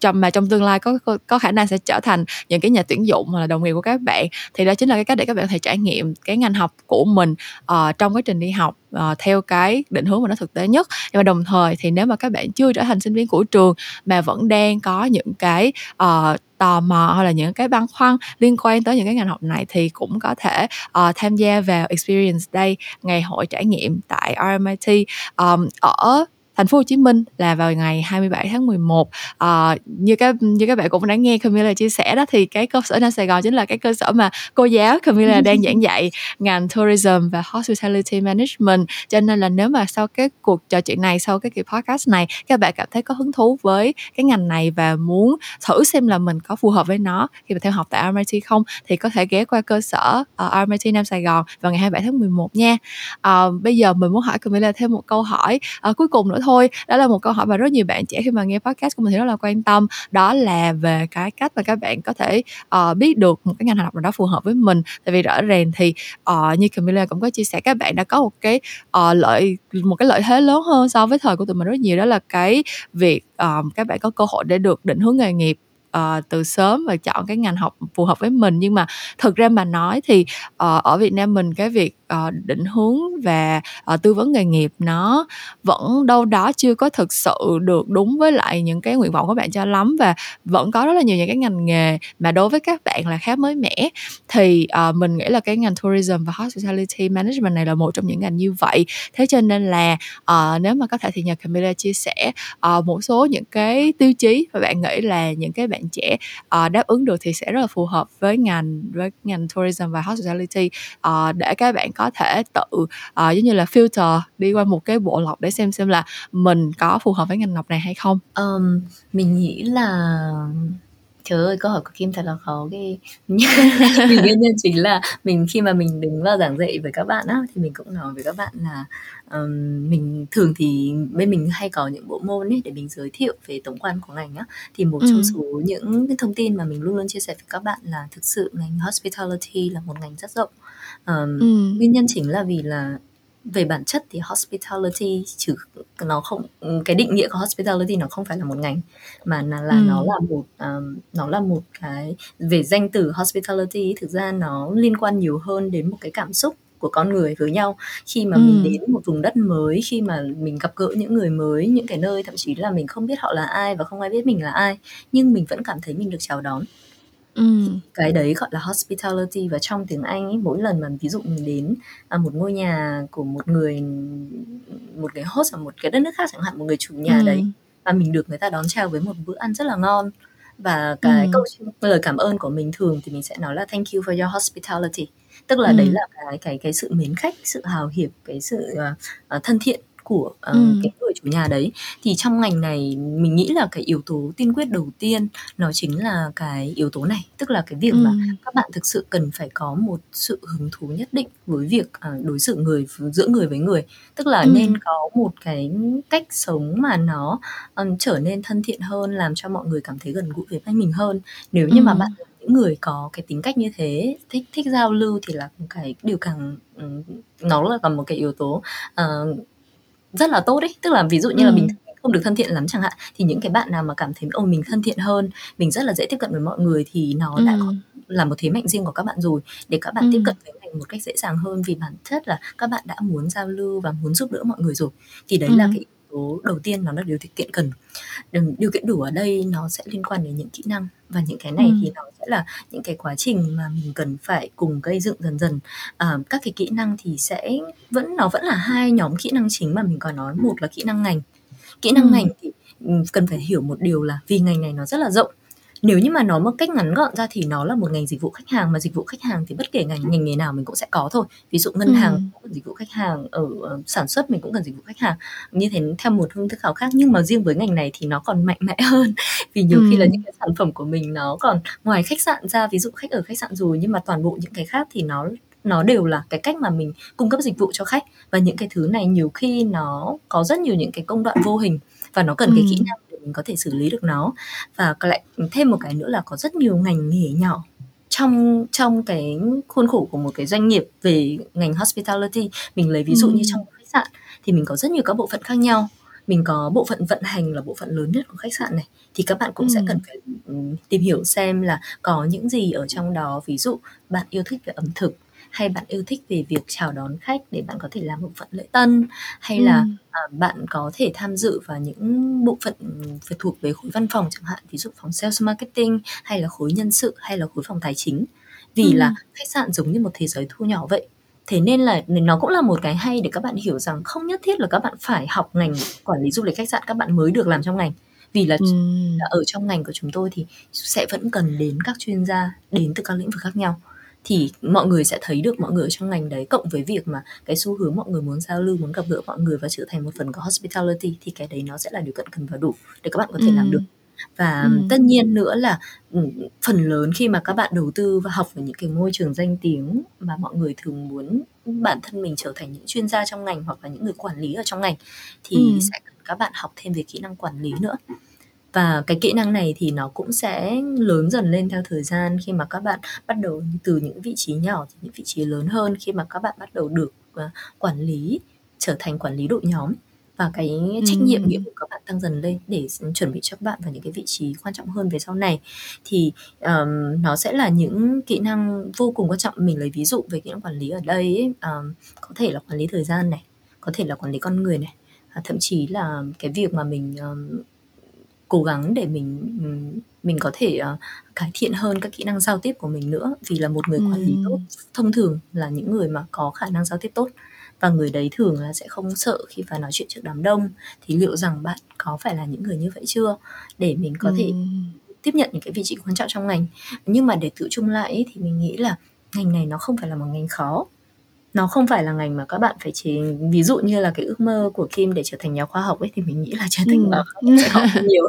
trong mà trong tương lai có, có khả năng sẽ trở thành những cái nhà tuyển dụng hoặc là đồng nghiệp của các bạn. Thì đó chính là cái cách để các bạn có thể trải nghiệm cái ngành học của mình uh, trong quá trình đi học uh, theo cái định hướng mà nó thực tế nhất. Nhưng mà đồng thời thì nếu mà các bạn chưa trở thành sinh viên của trường mà vẫn đang có những cái uh, tò mò hoặc là những cái băn khoăn liên quan tới những cái ngành học này thì cũng có thể uh, tham gia vào experience day ngày hội trải nghiệm tại RMIT um, ở thành phố Hồ Chí Minh là vào ngày 27 tháng 11 à, như các như các bạn cũng đã nghe Camilla chia sẻ đó thì cái cơ sở Nam Sài Gòn chính là cái cơ sở mà cô giáo Camilla đang giảng dạy ngành tourism và hospitality management. Cho nên là nếu mà sau cái cuộc trò chuyện này sau cái kỳ podcast này các bạn cảm thấy có hứng thú với cái ngành này và muốn thử xem là mình có phù hợp với nó khi mà theo học tại RMIT không thì có thể ghé qua cơ sở uh, RMIT Nam Sài Gòn vào ngày 27 tháng 11 nha. Uh, bây giờ mình muốn hỏi Camilla thêm một câu hỏi uh, cuối cùng nữa thôi đó là một câu hỏi mà rất nhiều bạn trẻ khi mà nghe podcast của mình thì rất là quan tâm. Đó là về cái cách mà các bạn có thể uh, biết được một cái ngành học nào đó phù hợp với mình. Tại vì rõ ràng thì uh, như Camilla cũng có chia sẻ các bạn đã có một cái uh, lợi một cái lợi thế lớn hơn so với thời của tụi mình rất nhiều. Đó là cái việc um, các bạn có cơ hội để được định hướng nghề nghiệp uh, từ sớm và chọn cái ngành học phù hợp với mình. Nhưng mà thực ra mà nói thì uh, ở Việt Nam mình cái việc uh, định hướng và uh, ờ, tư vấn nghề nghiệp nó vẫn đâu đó chưa có thực sự được đúng với lại những cái nguyện vọng của bạn cho lắm và vẫn có rất là nhiều những cái ngành nghề mà đối với các bạn là khá mới mẻ. Thì uh, mình nghĩ là cái ngành tourism và hospitality management này là một trong những ngành như vậy. Thế cho nên là uh, nếu mà có thể thì nhờ Camilla chia sẻ uh, một số những cái tiêu chí mà bạn nghĩ là những cái bạn trẻ uh, đáp ứng được thì sẽ rất là phù hợp với ngành với ngành tourism và hospitality uh, để các bạn có có thể tự uh, giống như là filter đi qua một cái bộ lọc để xem xem là mình có phù hợp với ngành học này hay không? Um, mình nghĩ là Trời ơi, câu hỏi của Kim thật là khó ghê. Vì nguyên nhân chính là mình khi mà mình đứng vào giảng dạy với các bạn á thì mình cũng nói với các bạn là um, mình thường thì bên mình hay có những bộ môn ấy để mình giới thiệu về tổng quan của ngành á thì một trong ừ. số những cái thông tin mà mình luôn luôn chia sẻ với các bạn là thực sự ngành hospitality là một ngành rất rộng. Um, ừ. Nguyên nhân chính là vì là về bản chất thì hospitality chứ nó không cái định nghĩa của hospitality nó không phải là một ngành mà là, là ừ. nó là một um, nó là một cái về danh từ hospitality thực ra nó liên quan nhiều hơn đến một cái cảm xúc của con người với nhau khi mà ừ. mình đến một vùng đất mới khi mà mình gặp gỡ những người mới những cái nơi thậm chí là mình không biết họ là ai và không ai biết mình là ai nhưng mình vẫn cảm thấy mình được chào đón Ừm. Cái đấy gọi là hospitality và trong tiếng Anh ấy, mỗi lần mà ví dụ mình đến, à, một ngôi nhà của một người một cái host ở một cái đất nước khác chẳng hạn, một người chủ nhà đấy và mình được người ta đón chào với một bữa ăn rất là ngon và cái Ừm. câu lời cảm ơn của mình thường thì mình sẽ nói là "Thank you for your hospitality." Tức là đấy là cái cái cái sự mến khách, sự hào hiệp, cái sự, ờ, ờ, thân thiện của uh, ừ. cái người chủ nhà đấy thì trong ngành này mình nghĩ là cái yếu tố tiên quyết đầu tiên nó chính là cái yếu tố này tức là cái việc ừ. mà các bạn thực sự cần phải có một sự hứng thú nhất định với việc uh, đối xử người giữa người với người tức là ừ. nên có một cái cách sống mà nó um, trở nên thân thiện hơn làm cho mọi người cảm thấy gần gũi với mình hơn nếu như ừ. mà bạn những người có cái tính cách như thế thích thích giao lưu thì là cái điều càng nó là còn một cái yếu tố uh, rất là tốt đấy tức là ví dụ như ừ. là mình không được thân thiện lắm chẳng hạn thì những cái bạn nào mà cảm thấy ô mình thân thiện hơn mình rất là dễ tiếp cận với mọi người thì nó ừ. đã có là một thế mạnh riêng của các bạn rồi để các bạn ừ. tiếp cận với ngành một cách dễ dàng hơn vì bản chất là các bạn đã muốn giao lưu và muốn giúp đỡ mọi người rồi thì đấy ừ. là cái tố đầu tiên nó là điều kiện cần. Điều kiện đủ ở đây nó sẽ liên quan đến những kỹ năng và những cái này ừ. thì nó sẽ là những cái quá trình mà mình cần phải cùng gây dựng dần dần. À, các cái kỹ năng thì sẽ vẫn nó vẫn là hai nhóm kỹ năng chính mà mình còn nói. Một là kỹ năng ngành. Kỹ năng ừ. ngành thì cần phải hiểu một điều là vì ngành này nó rất là rộng nếu như mà nói một cách ngắn gọn ra thì nó là một ngành dịch vụ khách hàng mà dịch vụ khách hàng thì bất kể ngành ngành nghề nào mình cũng sẽ có thôi ví dụ ngân ừ. hàng cũng cần dịch vụ khách hàng ở uh, sản xuất mình cũng cần dịch vụ khách hàng như thế theo một phương thức khảo khác nhưng mà riêng với ngành này thì nó còn mạnh mẽ hơn vì nhiều ừ. khi là những cái sản phẩm của mình nó còn ngoài khách sạn ra ví dụ khách ở khách sạn rồi nhưng mà toàn bộ những cái khác thì nó nó đều là cái cách mà mình cung cấp dịch vụ cho khách và những cái thứ này nhiều khi nó có rất nhiều những cái công đoạn vô hình và nó cần ừ. cái kỹ năng mình có thể xử lý được nó và lại thêm một cái nữa là có rất nhiều ngành nghề nhỏ trong trong cái khuôn khổ của một cái doanh nghiệp về ngành hospitality mình lấy ví dụ ừ. như trong khách sạn thì mình có rất nhiều các bộ phận khác nhau mình có bộ phận vận hành là bộ phận lớn nhất của khách sạn này thì các bạn cũng ừ. sẽ cần phải tìm hiểu xem là có những gì ở trong đó ví dụ bạn yêu thích về ẩm thực hay bạn yêu thích về việc chào đón khách để bạn có thể làm bộ phận lễ tân? Hay là à, bạn có thể tham dự vào những bộ phận phải thuộc về khối văn phòng chẳng hạn ví dụ phòng sales marketing hay là khối nhân sự hay là khối phòng tài chính? Vì là khách sạn giống như một thế giới thu nhỏ vậy. Thế nên là nó cũng là một cái hay để các bạn hiểu rằng không nhất thiết là các bạn phải học ngành quản lý du lịch khách sạn các bạn mới được làm trong ngành. Vì là, ừ. là ở trong ngành của chúng tôi thì sẽ vẫn cần đến các chuyên gia đến từ các lĩnh vực khác nhau thì mọi người sẽ thấy được mọi người trong ngành đấy cộng với việc mà cái xu hướng mọi người muốn giao lưu muốn gặp gỡ mọi người và trở thành một phần của hospitality thì cái đấy nó sẽ là điều cần cần và đủ để các bạn có thể ừ. làm được và ừ. tất nhiên nữa là ừ, phần lớn khi mà các bạn đầu tư và học ở những cái môi trường danh tiếng mà mọi người thường muốn bản thân mình trở thành những chuyên gia trong ngành hoặc là những người quản lý ở trong ngành thì ừ. sẽ cần các bạn học thêm về kỹ năng quản lý nữa và cái kỹ năng này thì nó cũng sẽ lớn dần lên theo thời gian khi mà các bạn bắt đầu từ những vị trí nhỏ thì những vị trí lớn hơn khi mà các bạn bắt đầu được uh, quản lý trở thành quản lý đội nhóm. Và cái trách nhiệm nghĩa vụ của các bạn tăng dần lên để chuẩn bị cho các bạn vào những cái vị trí quan trọng hơn về sau này. Thì um, nó sẽ là những kỹ năng vô cùng quan trọng. Mình lấy ví dụ về kỹ năng quản lý ở đây ấy, um, có thể là quản lý thời gian này có thể là quản lý con người này à, thậm chí là cái việc mà mình um, cố gắng để mình mình có thể uh, cải thiện hơn các kỹ năng giao tiếp của mình nữa. Vì là một người quản lý tốt thông thường là những người mà có khả năng giao tiếp tốt và người đấy thường là sẽ không sợ khi phải nói chuyện trước đám đông. Thì liệu rằng bạn có phải là những người như vậy chưa? Để mình có thể tiếp nhận những cái vị trí quan trọng trong ngành. Nhưng mà để tự chung lại thì mình nghĩ là ngành này nó không phải là một ngành khó nó không phải là ngành mà các bạn phải chỉ ví dụ như là cái ước mơ của Kim để trở thành nhà khoa học ấy thì mình nghĩ là trở thành ừ. nhà khoa học sẽ khó hơn nhiều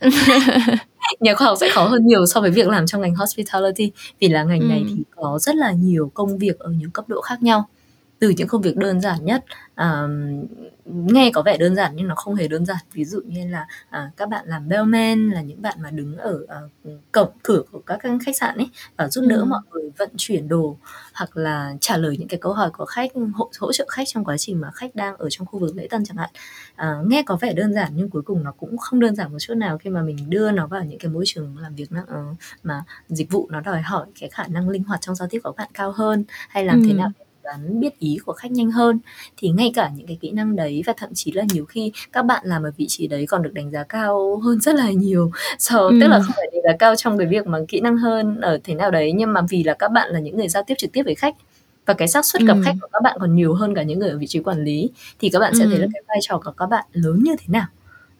nhà khoa học sẽ khó hơn nhiều so với việc làm trong ngành hospitality vì là ngành ừ. này thì có rất là nhiều công việc ở nhiều cấp độ khác nhau từ những công việc đơn giản nhất à, nghe có vẻ đơn giản nhưng nó không hề đơn giản ví dụ như là à, các bạn làm bellman là những bạn mà đứng ở à, cổng cửa của các khách sạn ấy và giúp đỡ ừ. mọi người vận chuyển đồ hoặc là trả lời những cái câu hỏi của khách hỗ, hỗ trợ khách trong quá trình mà khách đang ở trong khu vực lễ tân chẳng hạn à, nghe có vẻ đơn giản nhưng cuối cùng nó cũng không đơn giản một chút nào khi mà mình đưa nó vào những cái môi trường làm việc uh, mà dịch vụ nó đòi hỏi cái khả năng linh hoạt trong giao tiếp của các bạn cao hơn hay làm ừ. thế nào đoán biết ý của khách nhanh hơn thì ngay cả những cái kỹ năng đấy và thậm chí là nhiều khi các bạn làm ở vị trí đấy còn được đánh giá cao hơn rất là nhiều so ừ. tức là không phải đánh giá cao trong cái việc mà kỹ năng hơn ở thế nào đấy nhưng mà vì là các bạn là những người giao tiếp trực tiếp với khách và cái xác suất gặp ừ. khách của các bạn còn nhiều hơn cả những người ở vị trí quản lý thì các bạn sẽ ừ. thấy là cái vai trò của các bạn lớn như thế nào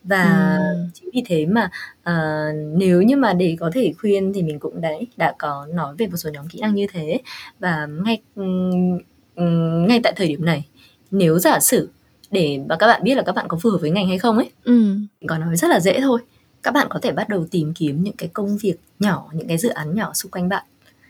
và ừ. chính vì thế mà uh, nếu như mà để có thể khuyên thì mình cũng đấy đã có nói về một số nhóm kỹ năng như thế và ngay um, ngay tại thời điểm này nếu giả sử để mà các bạn biết là các bạn có phù hợp với ngành hay không ấy ừ. có nói rất là dễ thôi các bạn có thể bắt đầu tìm kiếm những cái công việc nhỏ những cái dự án nhỏ xung quanh bạn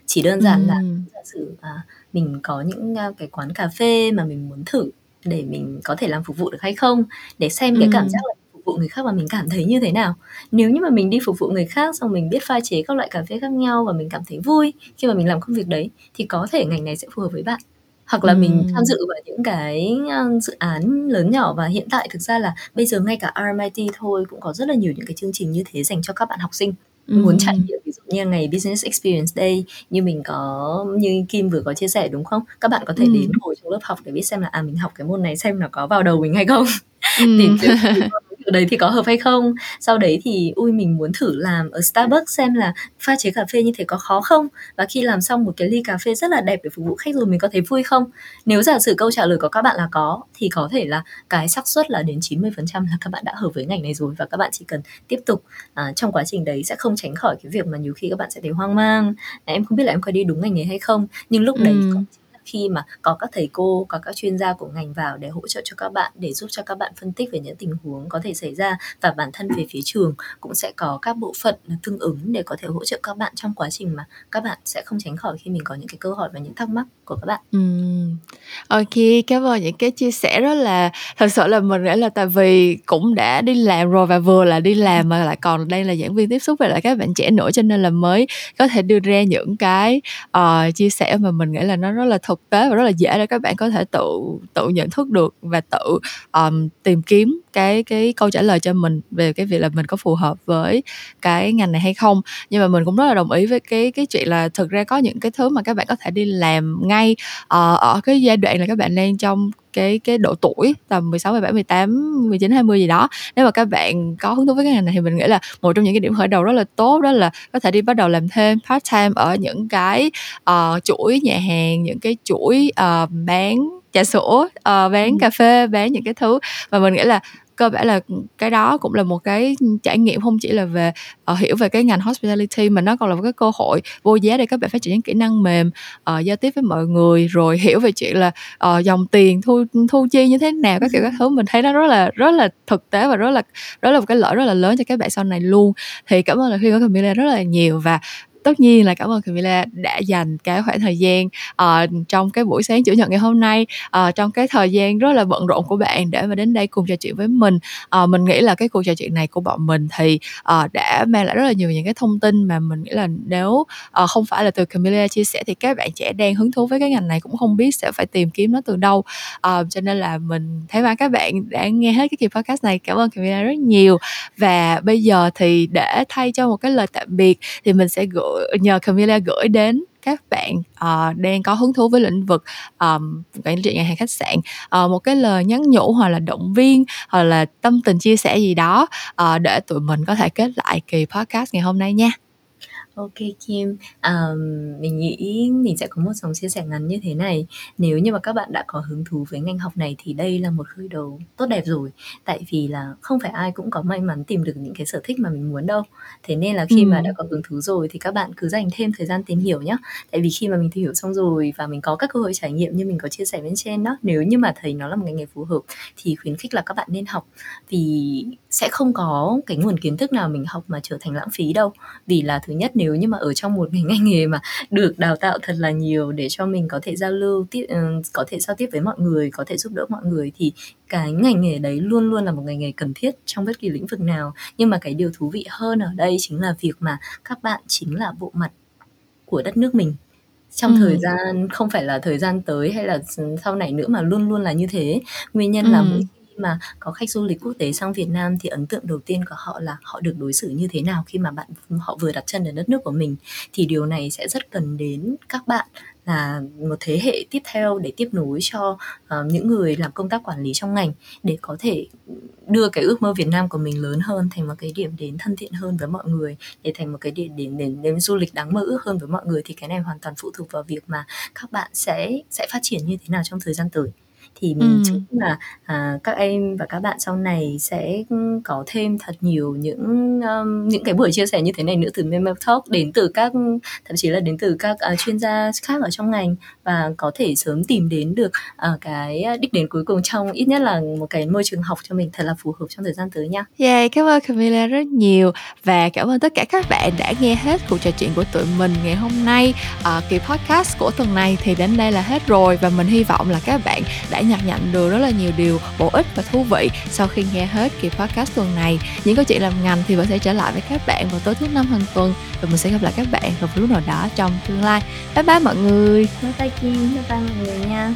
chỉ đơn giản ừ. là giả sử à, mình có những uh, cái quán cà phê mà mình muốn thử để mình có thể làm phục vụ được hay không để xem ừ. cái cảm giác là phục vụ người khác và mình cảm thấy như thế nào nếu như mà mình đi phục vụ người khác xong mình biết pha chế các loại cà phê khác nhau và mình cảm thấy vui khi mà mình làm công việc đấy thì có thể ngành này sẽ phù hợp với bạn hoặc là mình tham dự vào những cái dự án lớn nhỏ. Và hiện tại thực ra là bây giờ ngay cả RMIT thôi cũng có rất là nhiều những cái chương trình như thế dành cho các bạn học sinh. Muốn trải nghiệm ví dụ như ngày business experience day như mình có như Kim vừa có chia sẻ đúng không? Các bạn có thể đến ngồi trong lớp học để biết xem là à mình học cái môn này xem nó có vào đầu mình hay không. Thì ở đấy thì có hợp hay không? Sau đấy thì ui mình muốn thử làm ở Starbucks xem là pha chế cà phê như thế có khó không? Và khi làm xong một cái ly cà phê rất là đẹp để phục vụ khách rồi mình có thấy vui không? Nếu giả sử câu trả lời của các bạn là có thì có thể là cái xác suất là đến 90% là các bạn đã hợp với ngành này rồi và các bạn chỉ cần tiếp tục à, trong quá trình đấy sẽ không tránh khỏi cái việc mà nhiều khi các bạn sẽ thấy hoang mang. Em không biết là em có đi đúng ngành này hay không nhưng lúc đấy ừ khi mà có các thầy cô có các chuyên gia của ngành vào để hỗ trợ cho các bạn để giúp cho các bạn phân tích về những tình huống có thể xảy ra và bản thân về phía trường cũng sẽ có các bộ phận tương ứng để có thể hỗ trợ các bạn trong quá trình mà các bạn sẽ không tránh khỏi khi mình có những cái câu hỏi và những thắc mắc của các bạn. Ừ. Ok, cảm ơn những cái chia sẻ đó là thật sự là mình nghĩ là tại vì cũng đã đi làm rồi và vừa là đi làm mà lại còn đây là giảng viên tiếp xúc với lại các bạn trẻ nữa cho nên là mới có thể đưa ra những cái uh, chia sẻ mà mình nghĩ là nó rất là thực thực tế và rất là dễ để các bạn có thể tự tự nhận thức được và tự um, tìm kiếm cái cái câu trả lời cho mình về cái việc là mình có phù hợp với cái ngành này hay không. Nhưng mà mình cũng rất là đồng ý với cái cái chuyện là thực ra có những cái thứ mà các bạn có thể đi làm ngay uh, ở cái giai đoạn là các bạn đang trong cái cái độ tuổi tầm 16, 17, 18, 19, 20 gì đó. Nếu mà các bạn có hứng thú với cái ngành này thì mình nghĩ là một trong những cái điểm khởi đầu rất là tốt đó là có thể đi bắt đầu làm thêm part time ở những cái uh, chuỗi nhà hàng những cái chuỗi uh, bán trà sữa uh, bán cà phê bán những cái thứ. Và mình nghĩ là cơ bản là cái đó cũng là một cái trải nghiệm không chỉ là về uh, hiểu về cái ngành hospitality mà nó còn là một cái cơ hội vô giá để các bạn phát triển những kỹ năng mềm uh, giao tiếp với mọi người rồi hiểu về chuyện là uh, dòng tiền thu thu chi như thế nào các kiểu các thứ. Mình thấy nó rất là rất là thực tế và rất là rất là một cái lợi rất là lớn cho các bạn sau này luôn. Thì cảm ơn là khi có Camila rất là nhiều và tất nhiên là cảm ơn Camila đã dành cái khoảng thời gian uh, trong cái buổi sáng chủ nhật ngày hôm nay. Uh, trong cái thời gian rất là bận rộn của bạn để mà đến đây cùng trò chuyện với mình. Uh, mình nghĩ là cái cuộc trò chuyện này của bọn mình thì uh, đã mang lại rất là nhiều những cái thông tin mà mình nghĩ là nếu uh, không phải là từ Camila chia sẻ thì các bạn trẻ đang hứng thú với cái ngành này cũng không biết sẽ phải tìm kiếm nó từ đâu. Uh, cho nên là mình thấy mà các bạn đã nghe hết cái kỳ podcast này cảm ơn Camila rất nhiều. Và bây giờ thì để thay cho một cái lời tạm biệt thì mình sẽ gửi nhờ Camilla gửi đến các bạn uh, đang có hứng thú với lĩnh vực um, quản trị nhà hàng khách sạn. Uh, một cái lời nhắn nhủ hoặc là động viên hoặc là tâm tình chia sẻ gì đó uh, để tụi mình có thể kết lại kỳ podcast ngày hôm nay nha. Ok Kim, um, mình nghĩ mình sẽ có một dòng chia sẻ ngắn như thế này. Nếu như mà các bạn đã có hứng thú với ngành học này thì đây là một khởi đầu tốt đẹp rồi. Tại vì là không phải ai cũng có may mắn tìm được những cái sở thích mà mình muốn đâu. Thế nên là khi ừ. mà đã có hứng thú rồi thì các bạn cứ dành thêm thời gian tìm hiểu nhé. Tại vì khi mà mình tìm hiểu xong rồi và mình có các cơ hội trải nghiệm như mình có chia sẻ bên trên đó, nếu như mà thấy nó là một ngành nghề phù hợp thì khuyến khích là các bạn nên học vì sẽ không có cái nguồn kiến thức nào mình học mà trở thành lãng phí đâu. Vì là thứ nhất nếu nếu như mà ở trong một ngành nghề mà được đào tạo thật là nhiều để cho mình có thể giao lưu tiếp uh, có thể giao tiếp với mọi người có thể giúp đỡ mọi người thì cái ngành nghề đấy luôn luôn là một ngành nghề cần thiết trong bất kỳ lĩnh vực nào nhưng mà cái điều thú vị hơn ở đây chính là việc mà các bạn chính là bộ mặt của đất nước mình trong ừ. thời gian không phải là thời gian tới hay là sau này nữa mà luôn luôn là như thế nguyên nhân ừ. là mỗi mà có khách du lịch quốc tế sang Việt Nam thì ấn tượng đầu tiên của họ là họ được đối xử như thế nào khi mà bạn họ vừa đặt chân đến đất nước của mình. Thì điều này sẽ rất cần đến các bạn là một thế hệ tiếp theo để tiếp nối cho uh, những người làm công tác quản lý trong ngành để có thể đưa cái ước mơ Việt Nam của mình lớn hơn thành một cái điểm đến thân thiện hơn với mọi người. Để thành một cái điểm đến đến, đến du lịch đáng mơ ước hơn với mọi người thì cái này hoàn toàn phụ thuộc vào việc mà các bạn sẽ sẽ phát triển như thế nào trong thời gian tới thì mình chúc là à, các em và các bạn sau này sẽ có thêm thật nhiều những um, những cái buổi chia sẻ như thế này nữa từ Memo Talk đến từ các thậm chí là đến từ các uh, chuyên gia khác ở trong ngành và có thể sớm tìm đến được uh, cái đích đến cuối cùng trong ít nhất là một cái môi trường học cho mình thật là phù hợp trong thời gian tới nha. Yeah, cảm ơn Camila rất nhiều và cảm ơn tất cả các bạn đã nghe hết cuộc trò chuyện của tụi mình ngày hôm nay. Uh, kỳ podcast của tuần này thì đến đây là hết rồi và mình hy vọng là các bạn đã nhặt nhận được rất là nhiều điều bổ ích và thú vị sau khi nghe hết kỳ podcast tuần này. Những câu chuyện làm ngành thì vẫn sẽ trở lại với các bạn vào tối thứ năm hàng tuần và mình sẽ gặp lại các bạn vào lúc nào đó trong tương lai. Bye bye mọi người. Bye bye Kim, bye bye mọi người nha.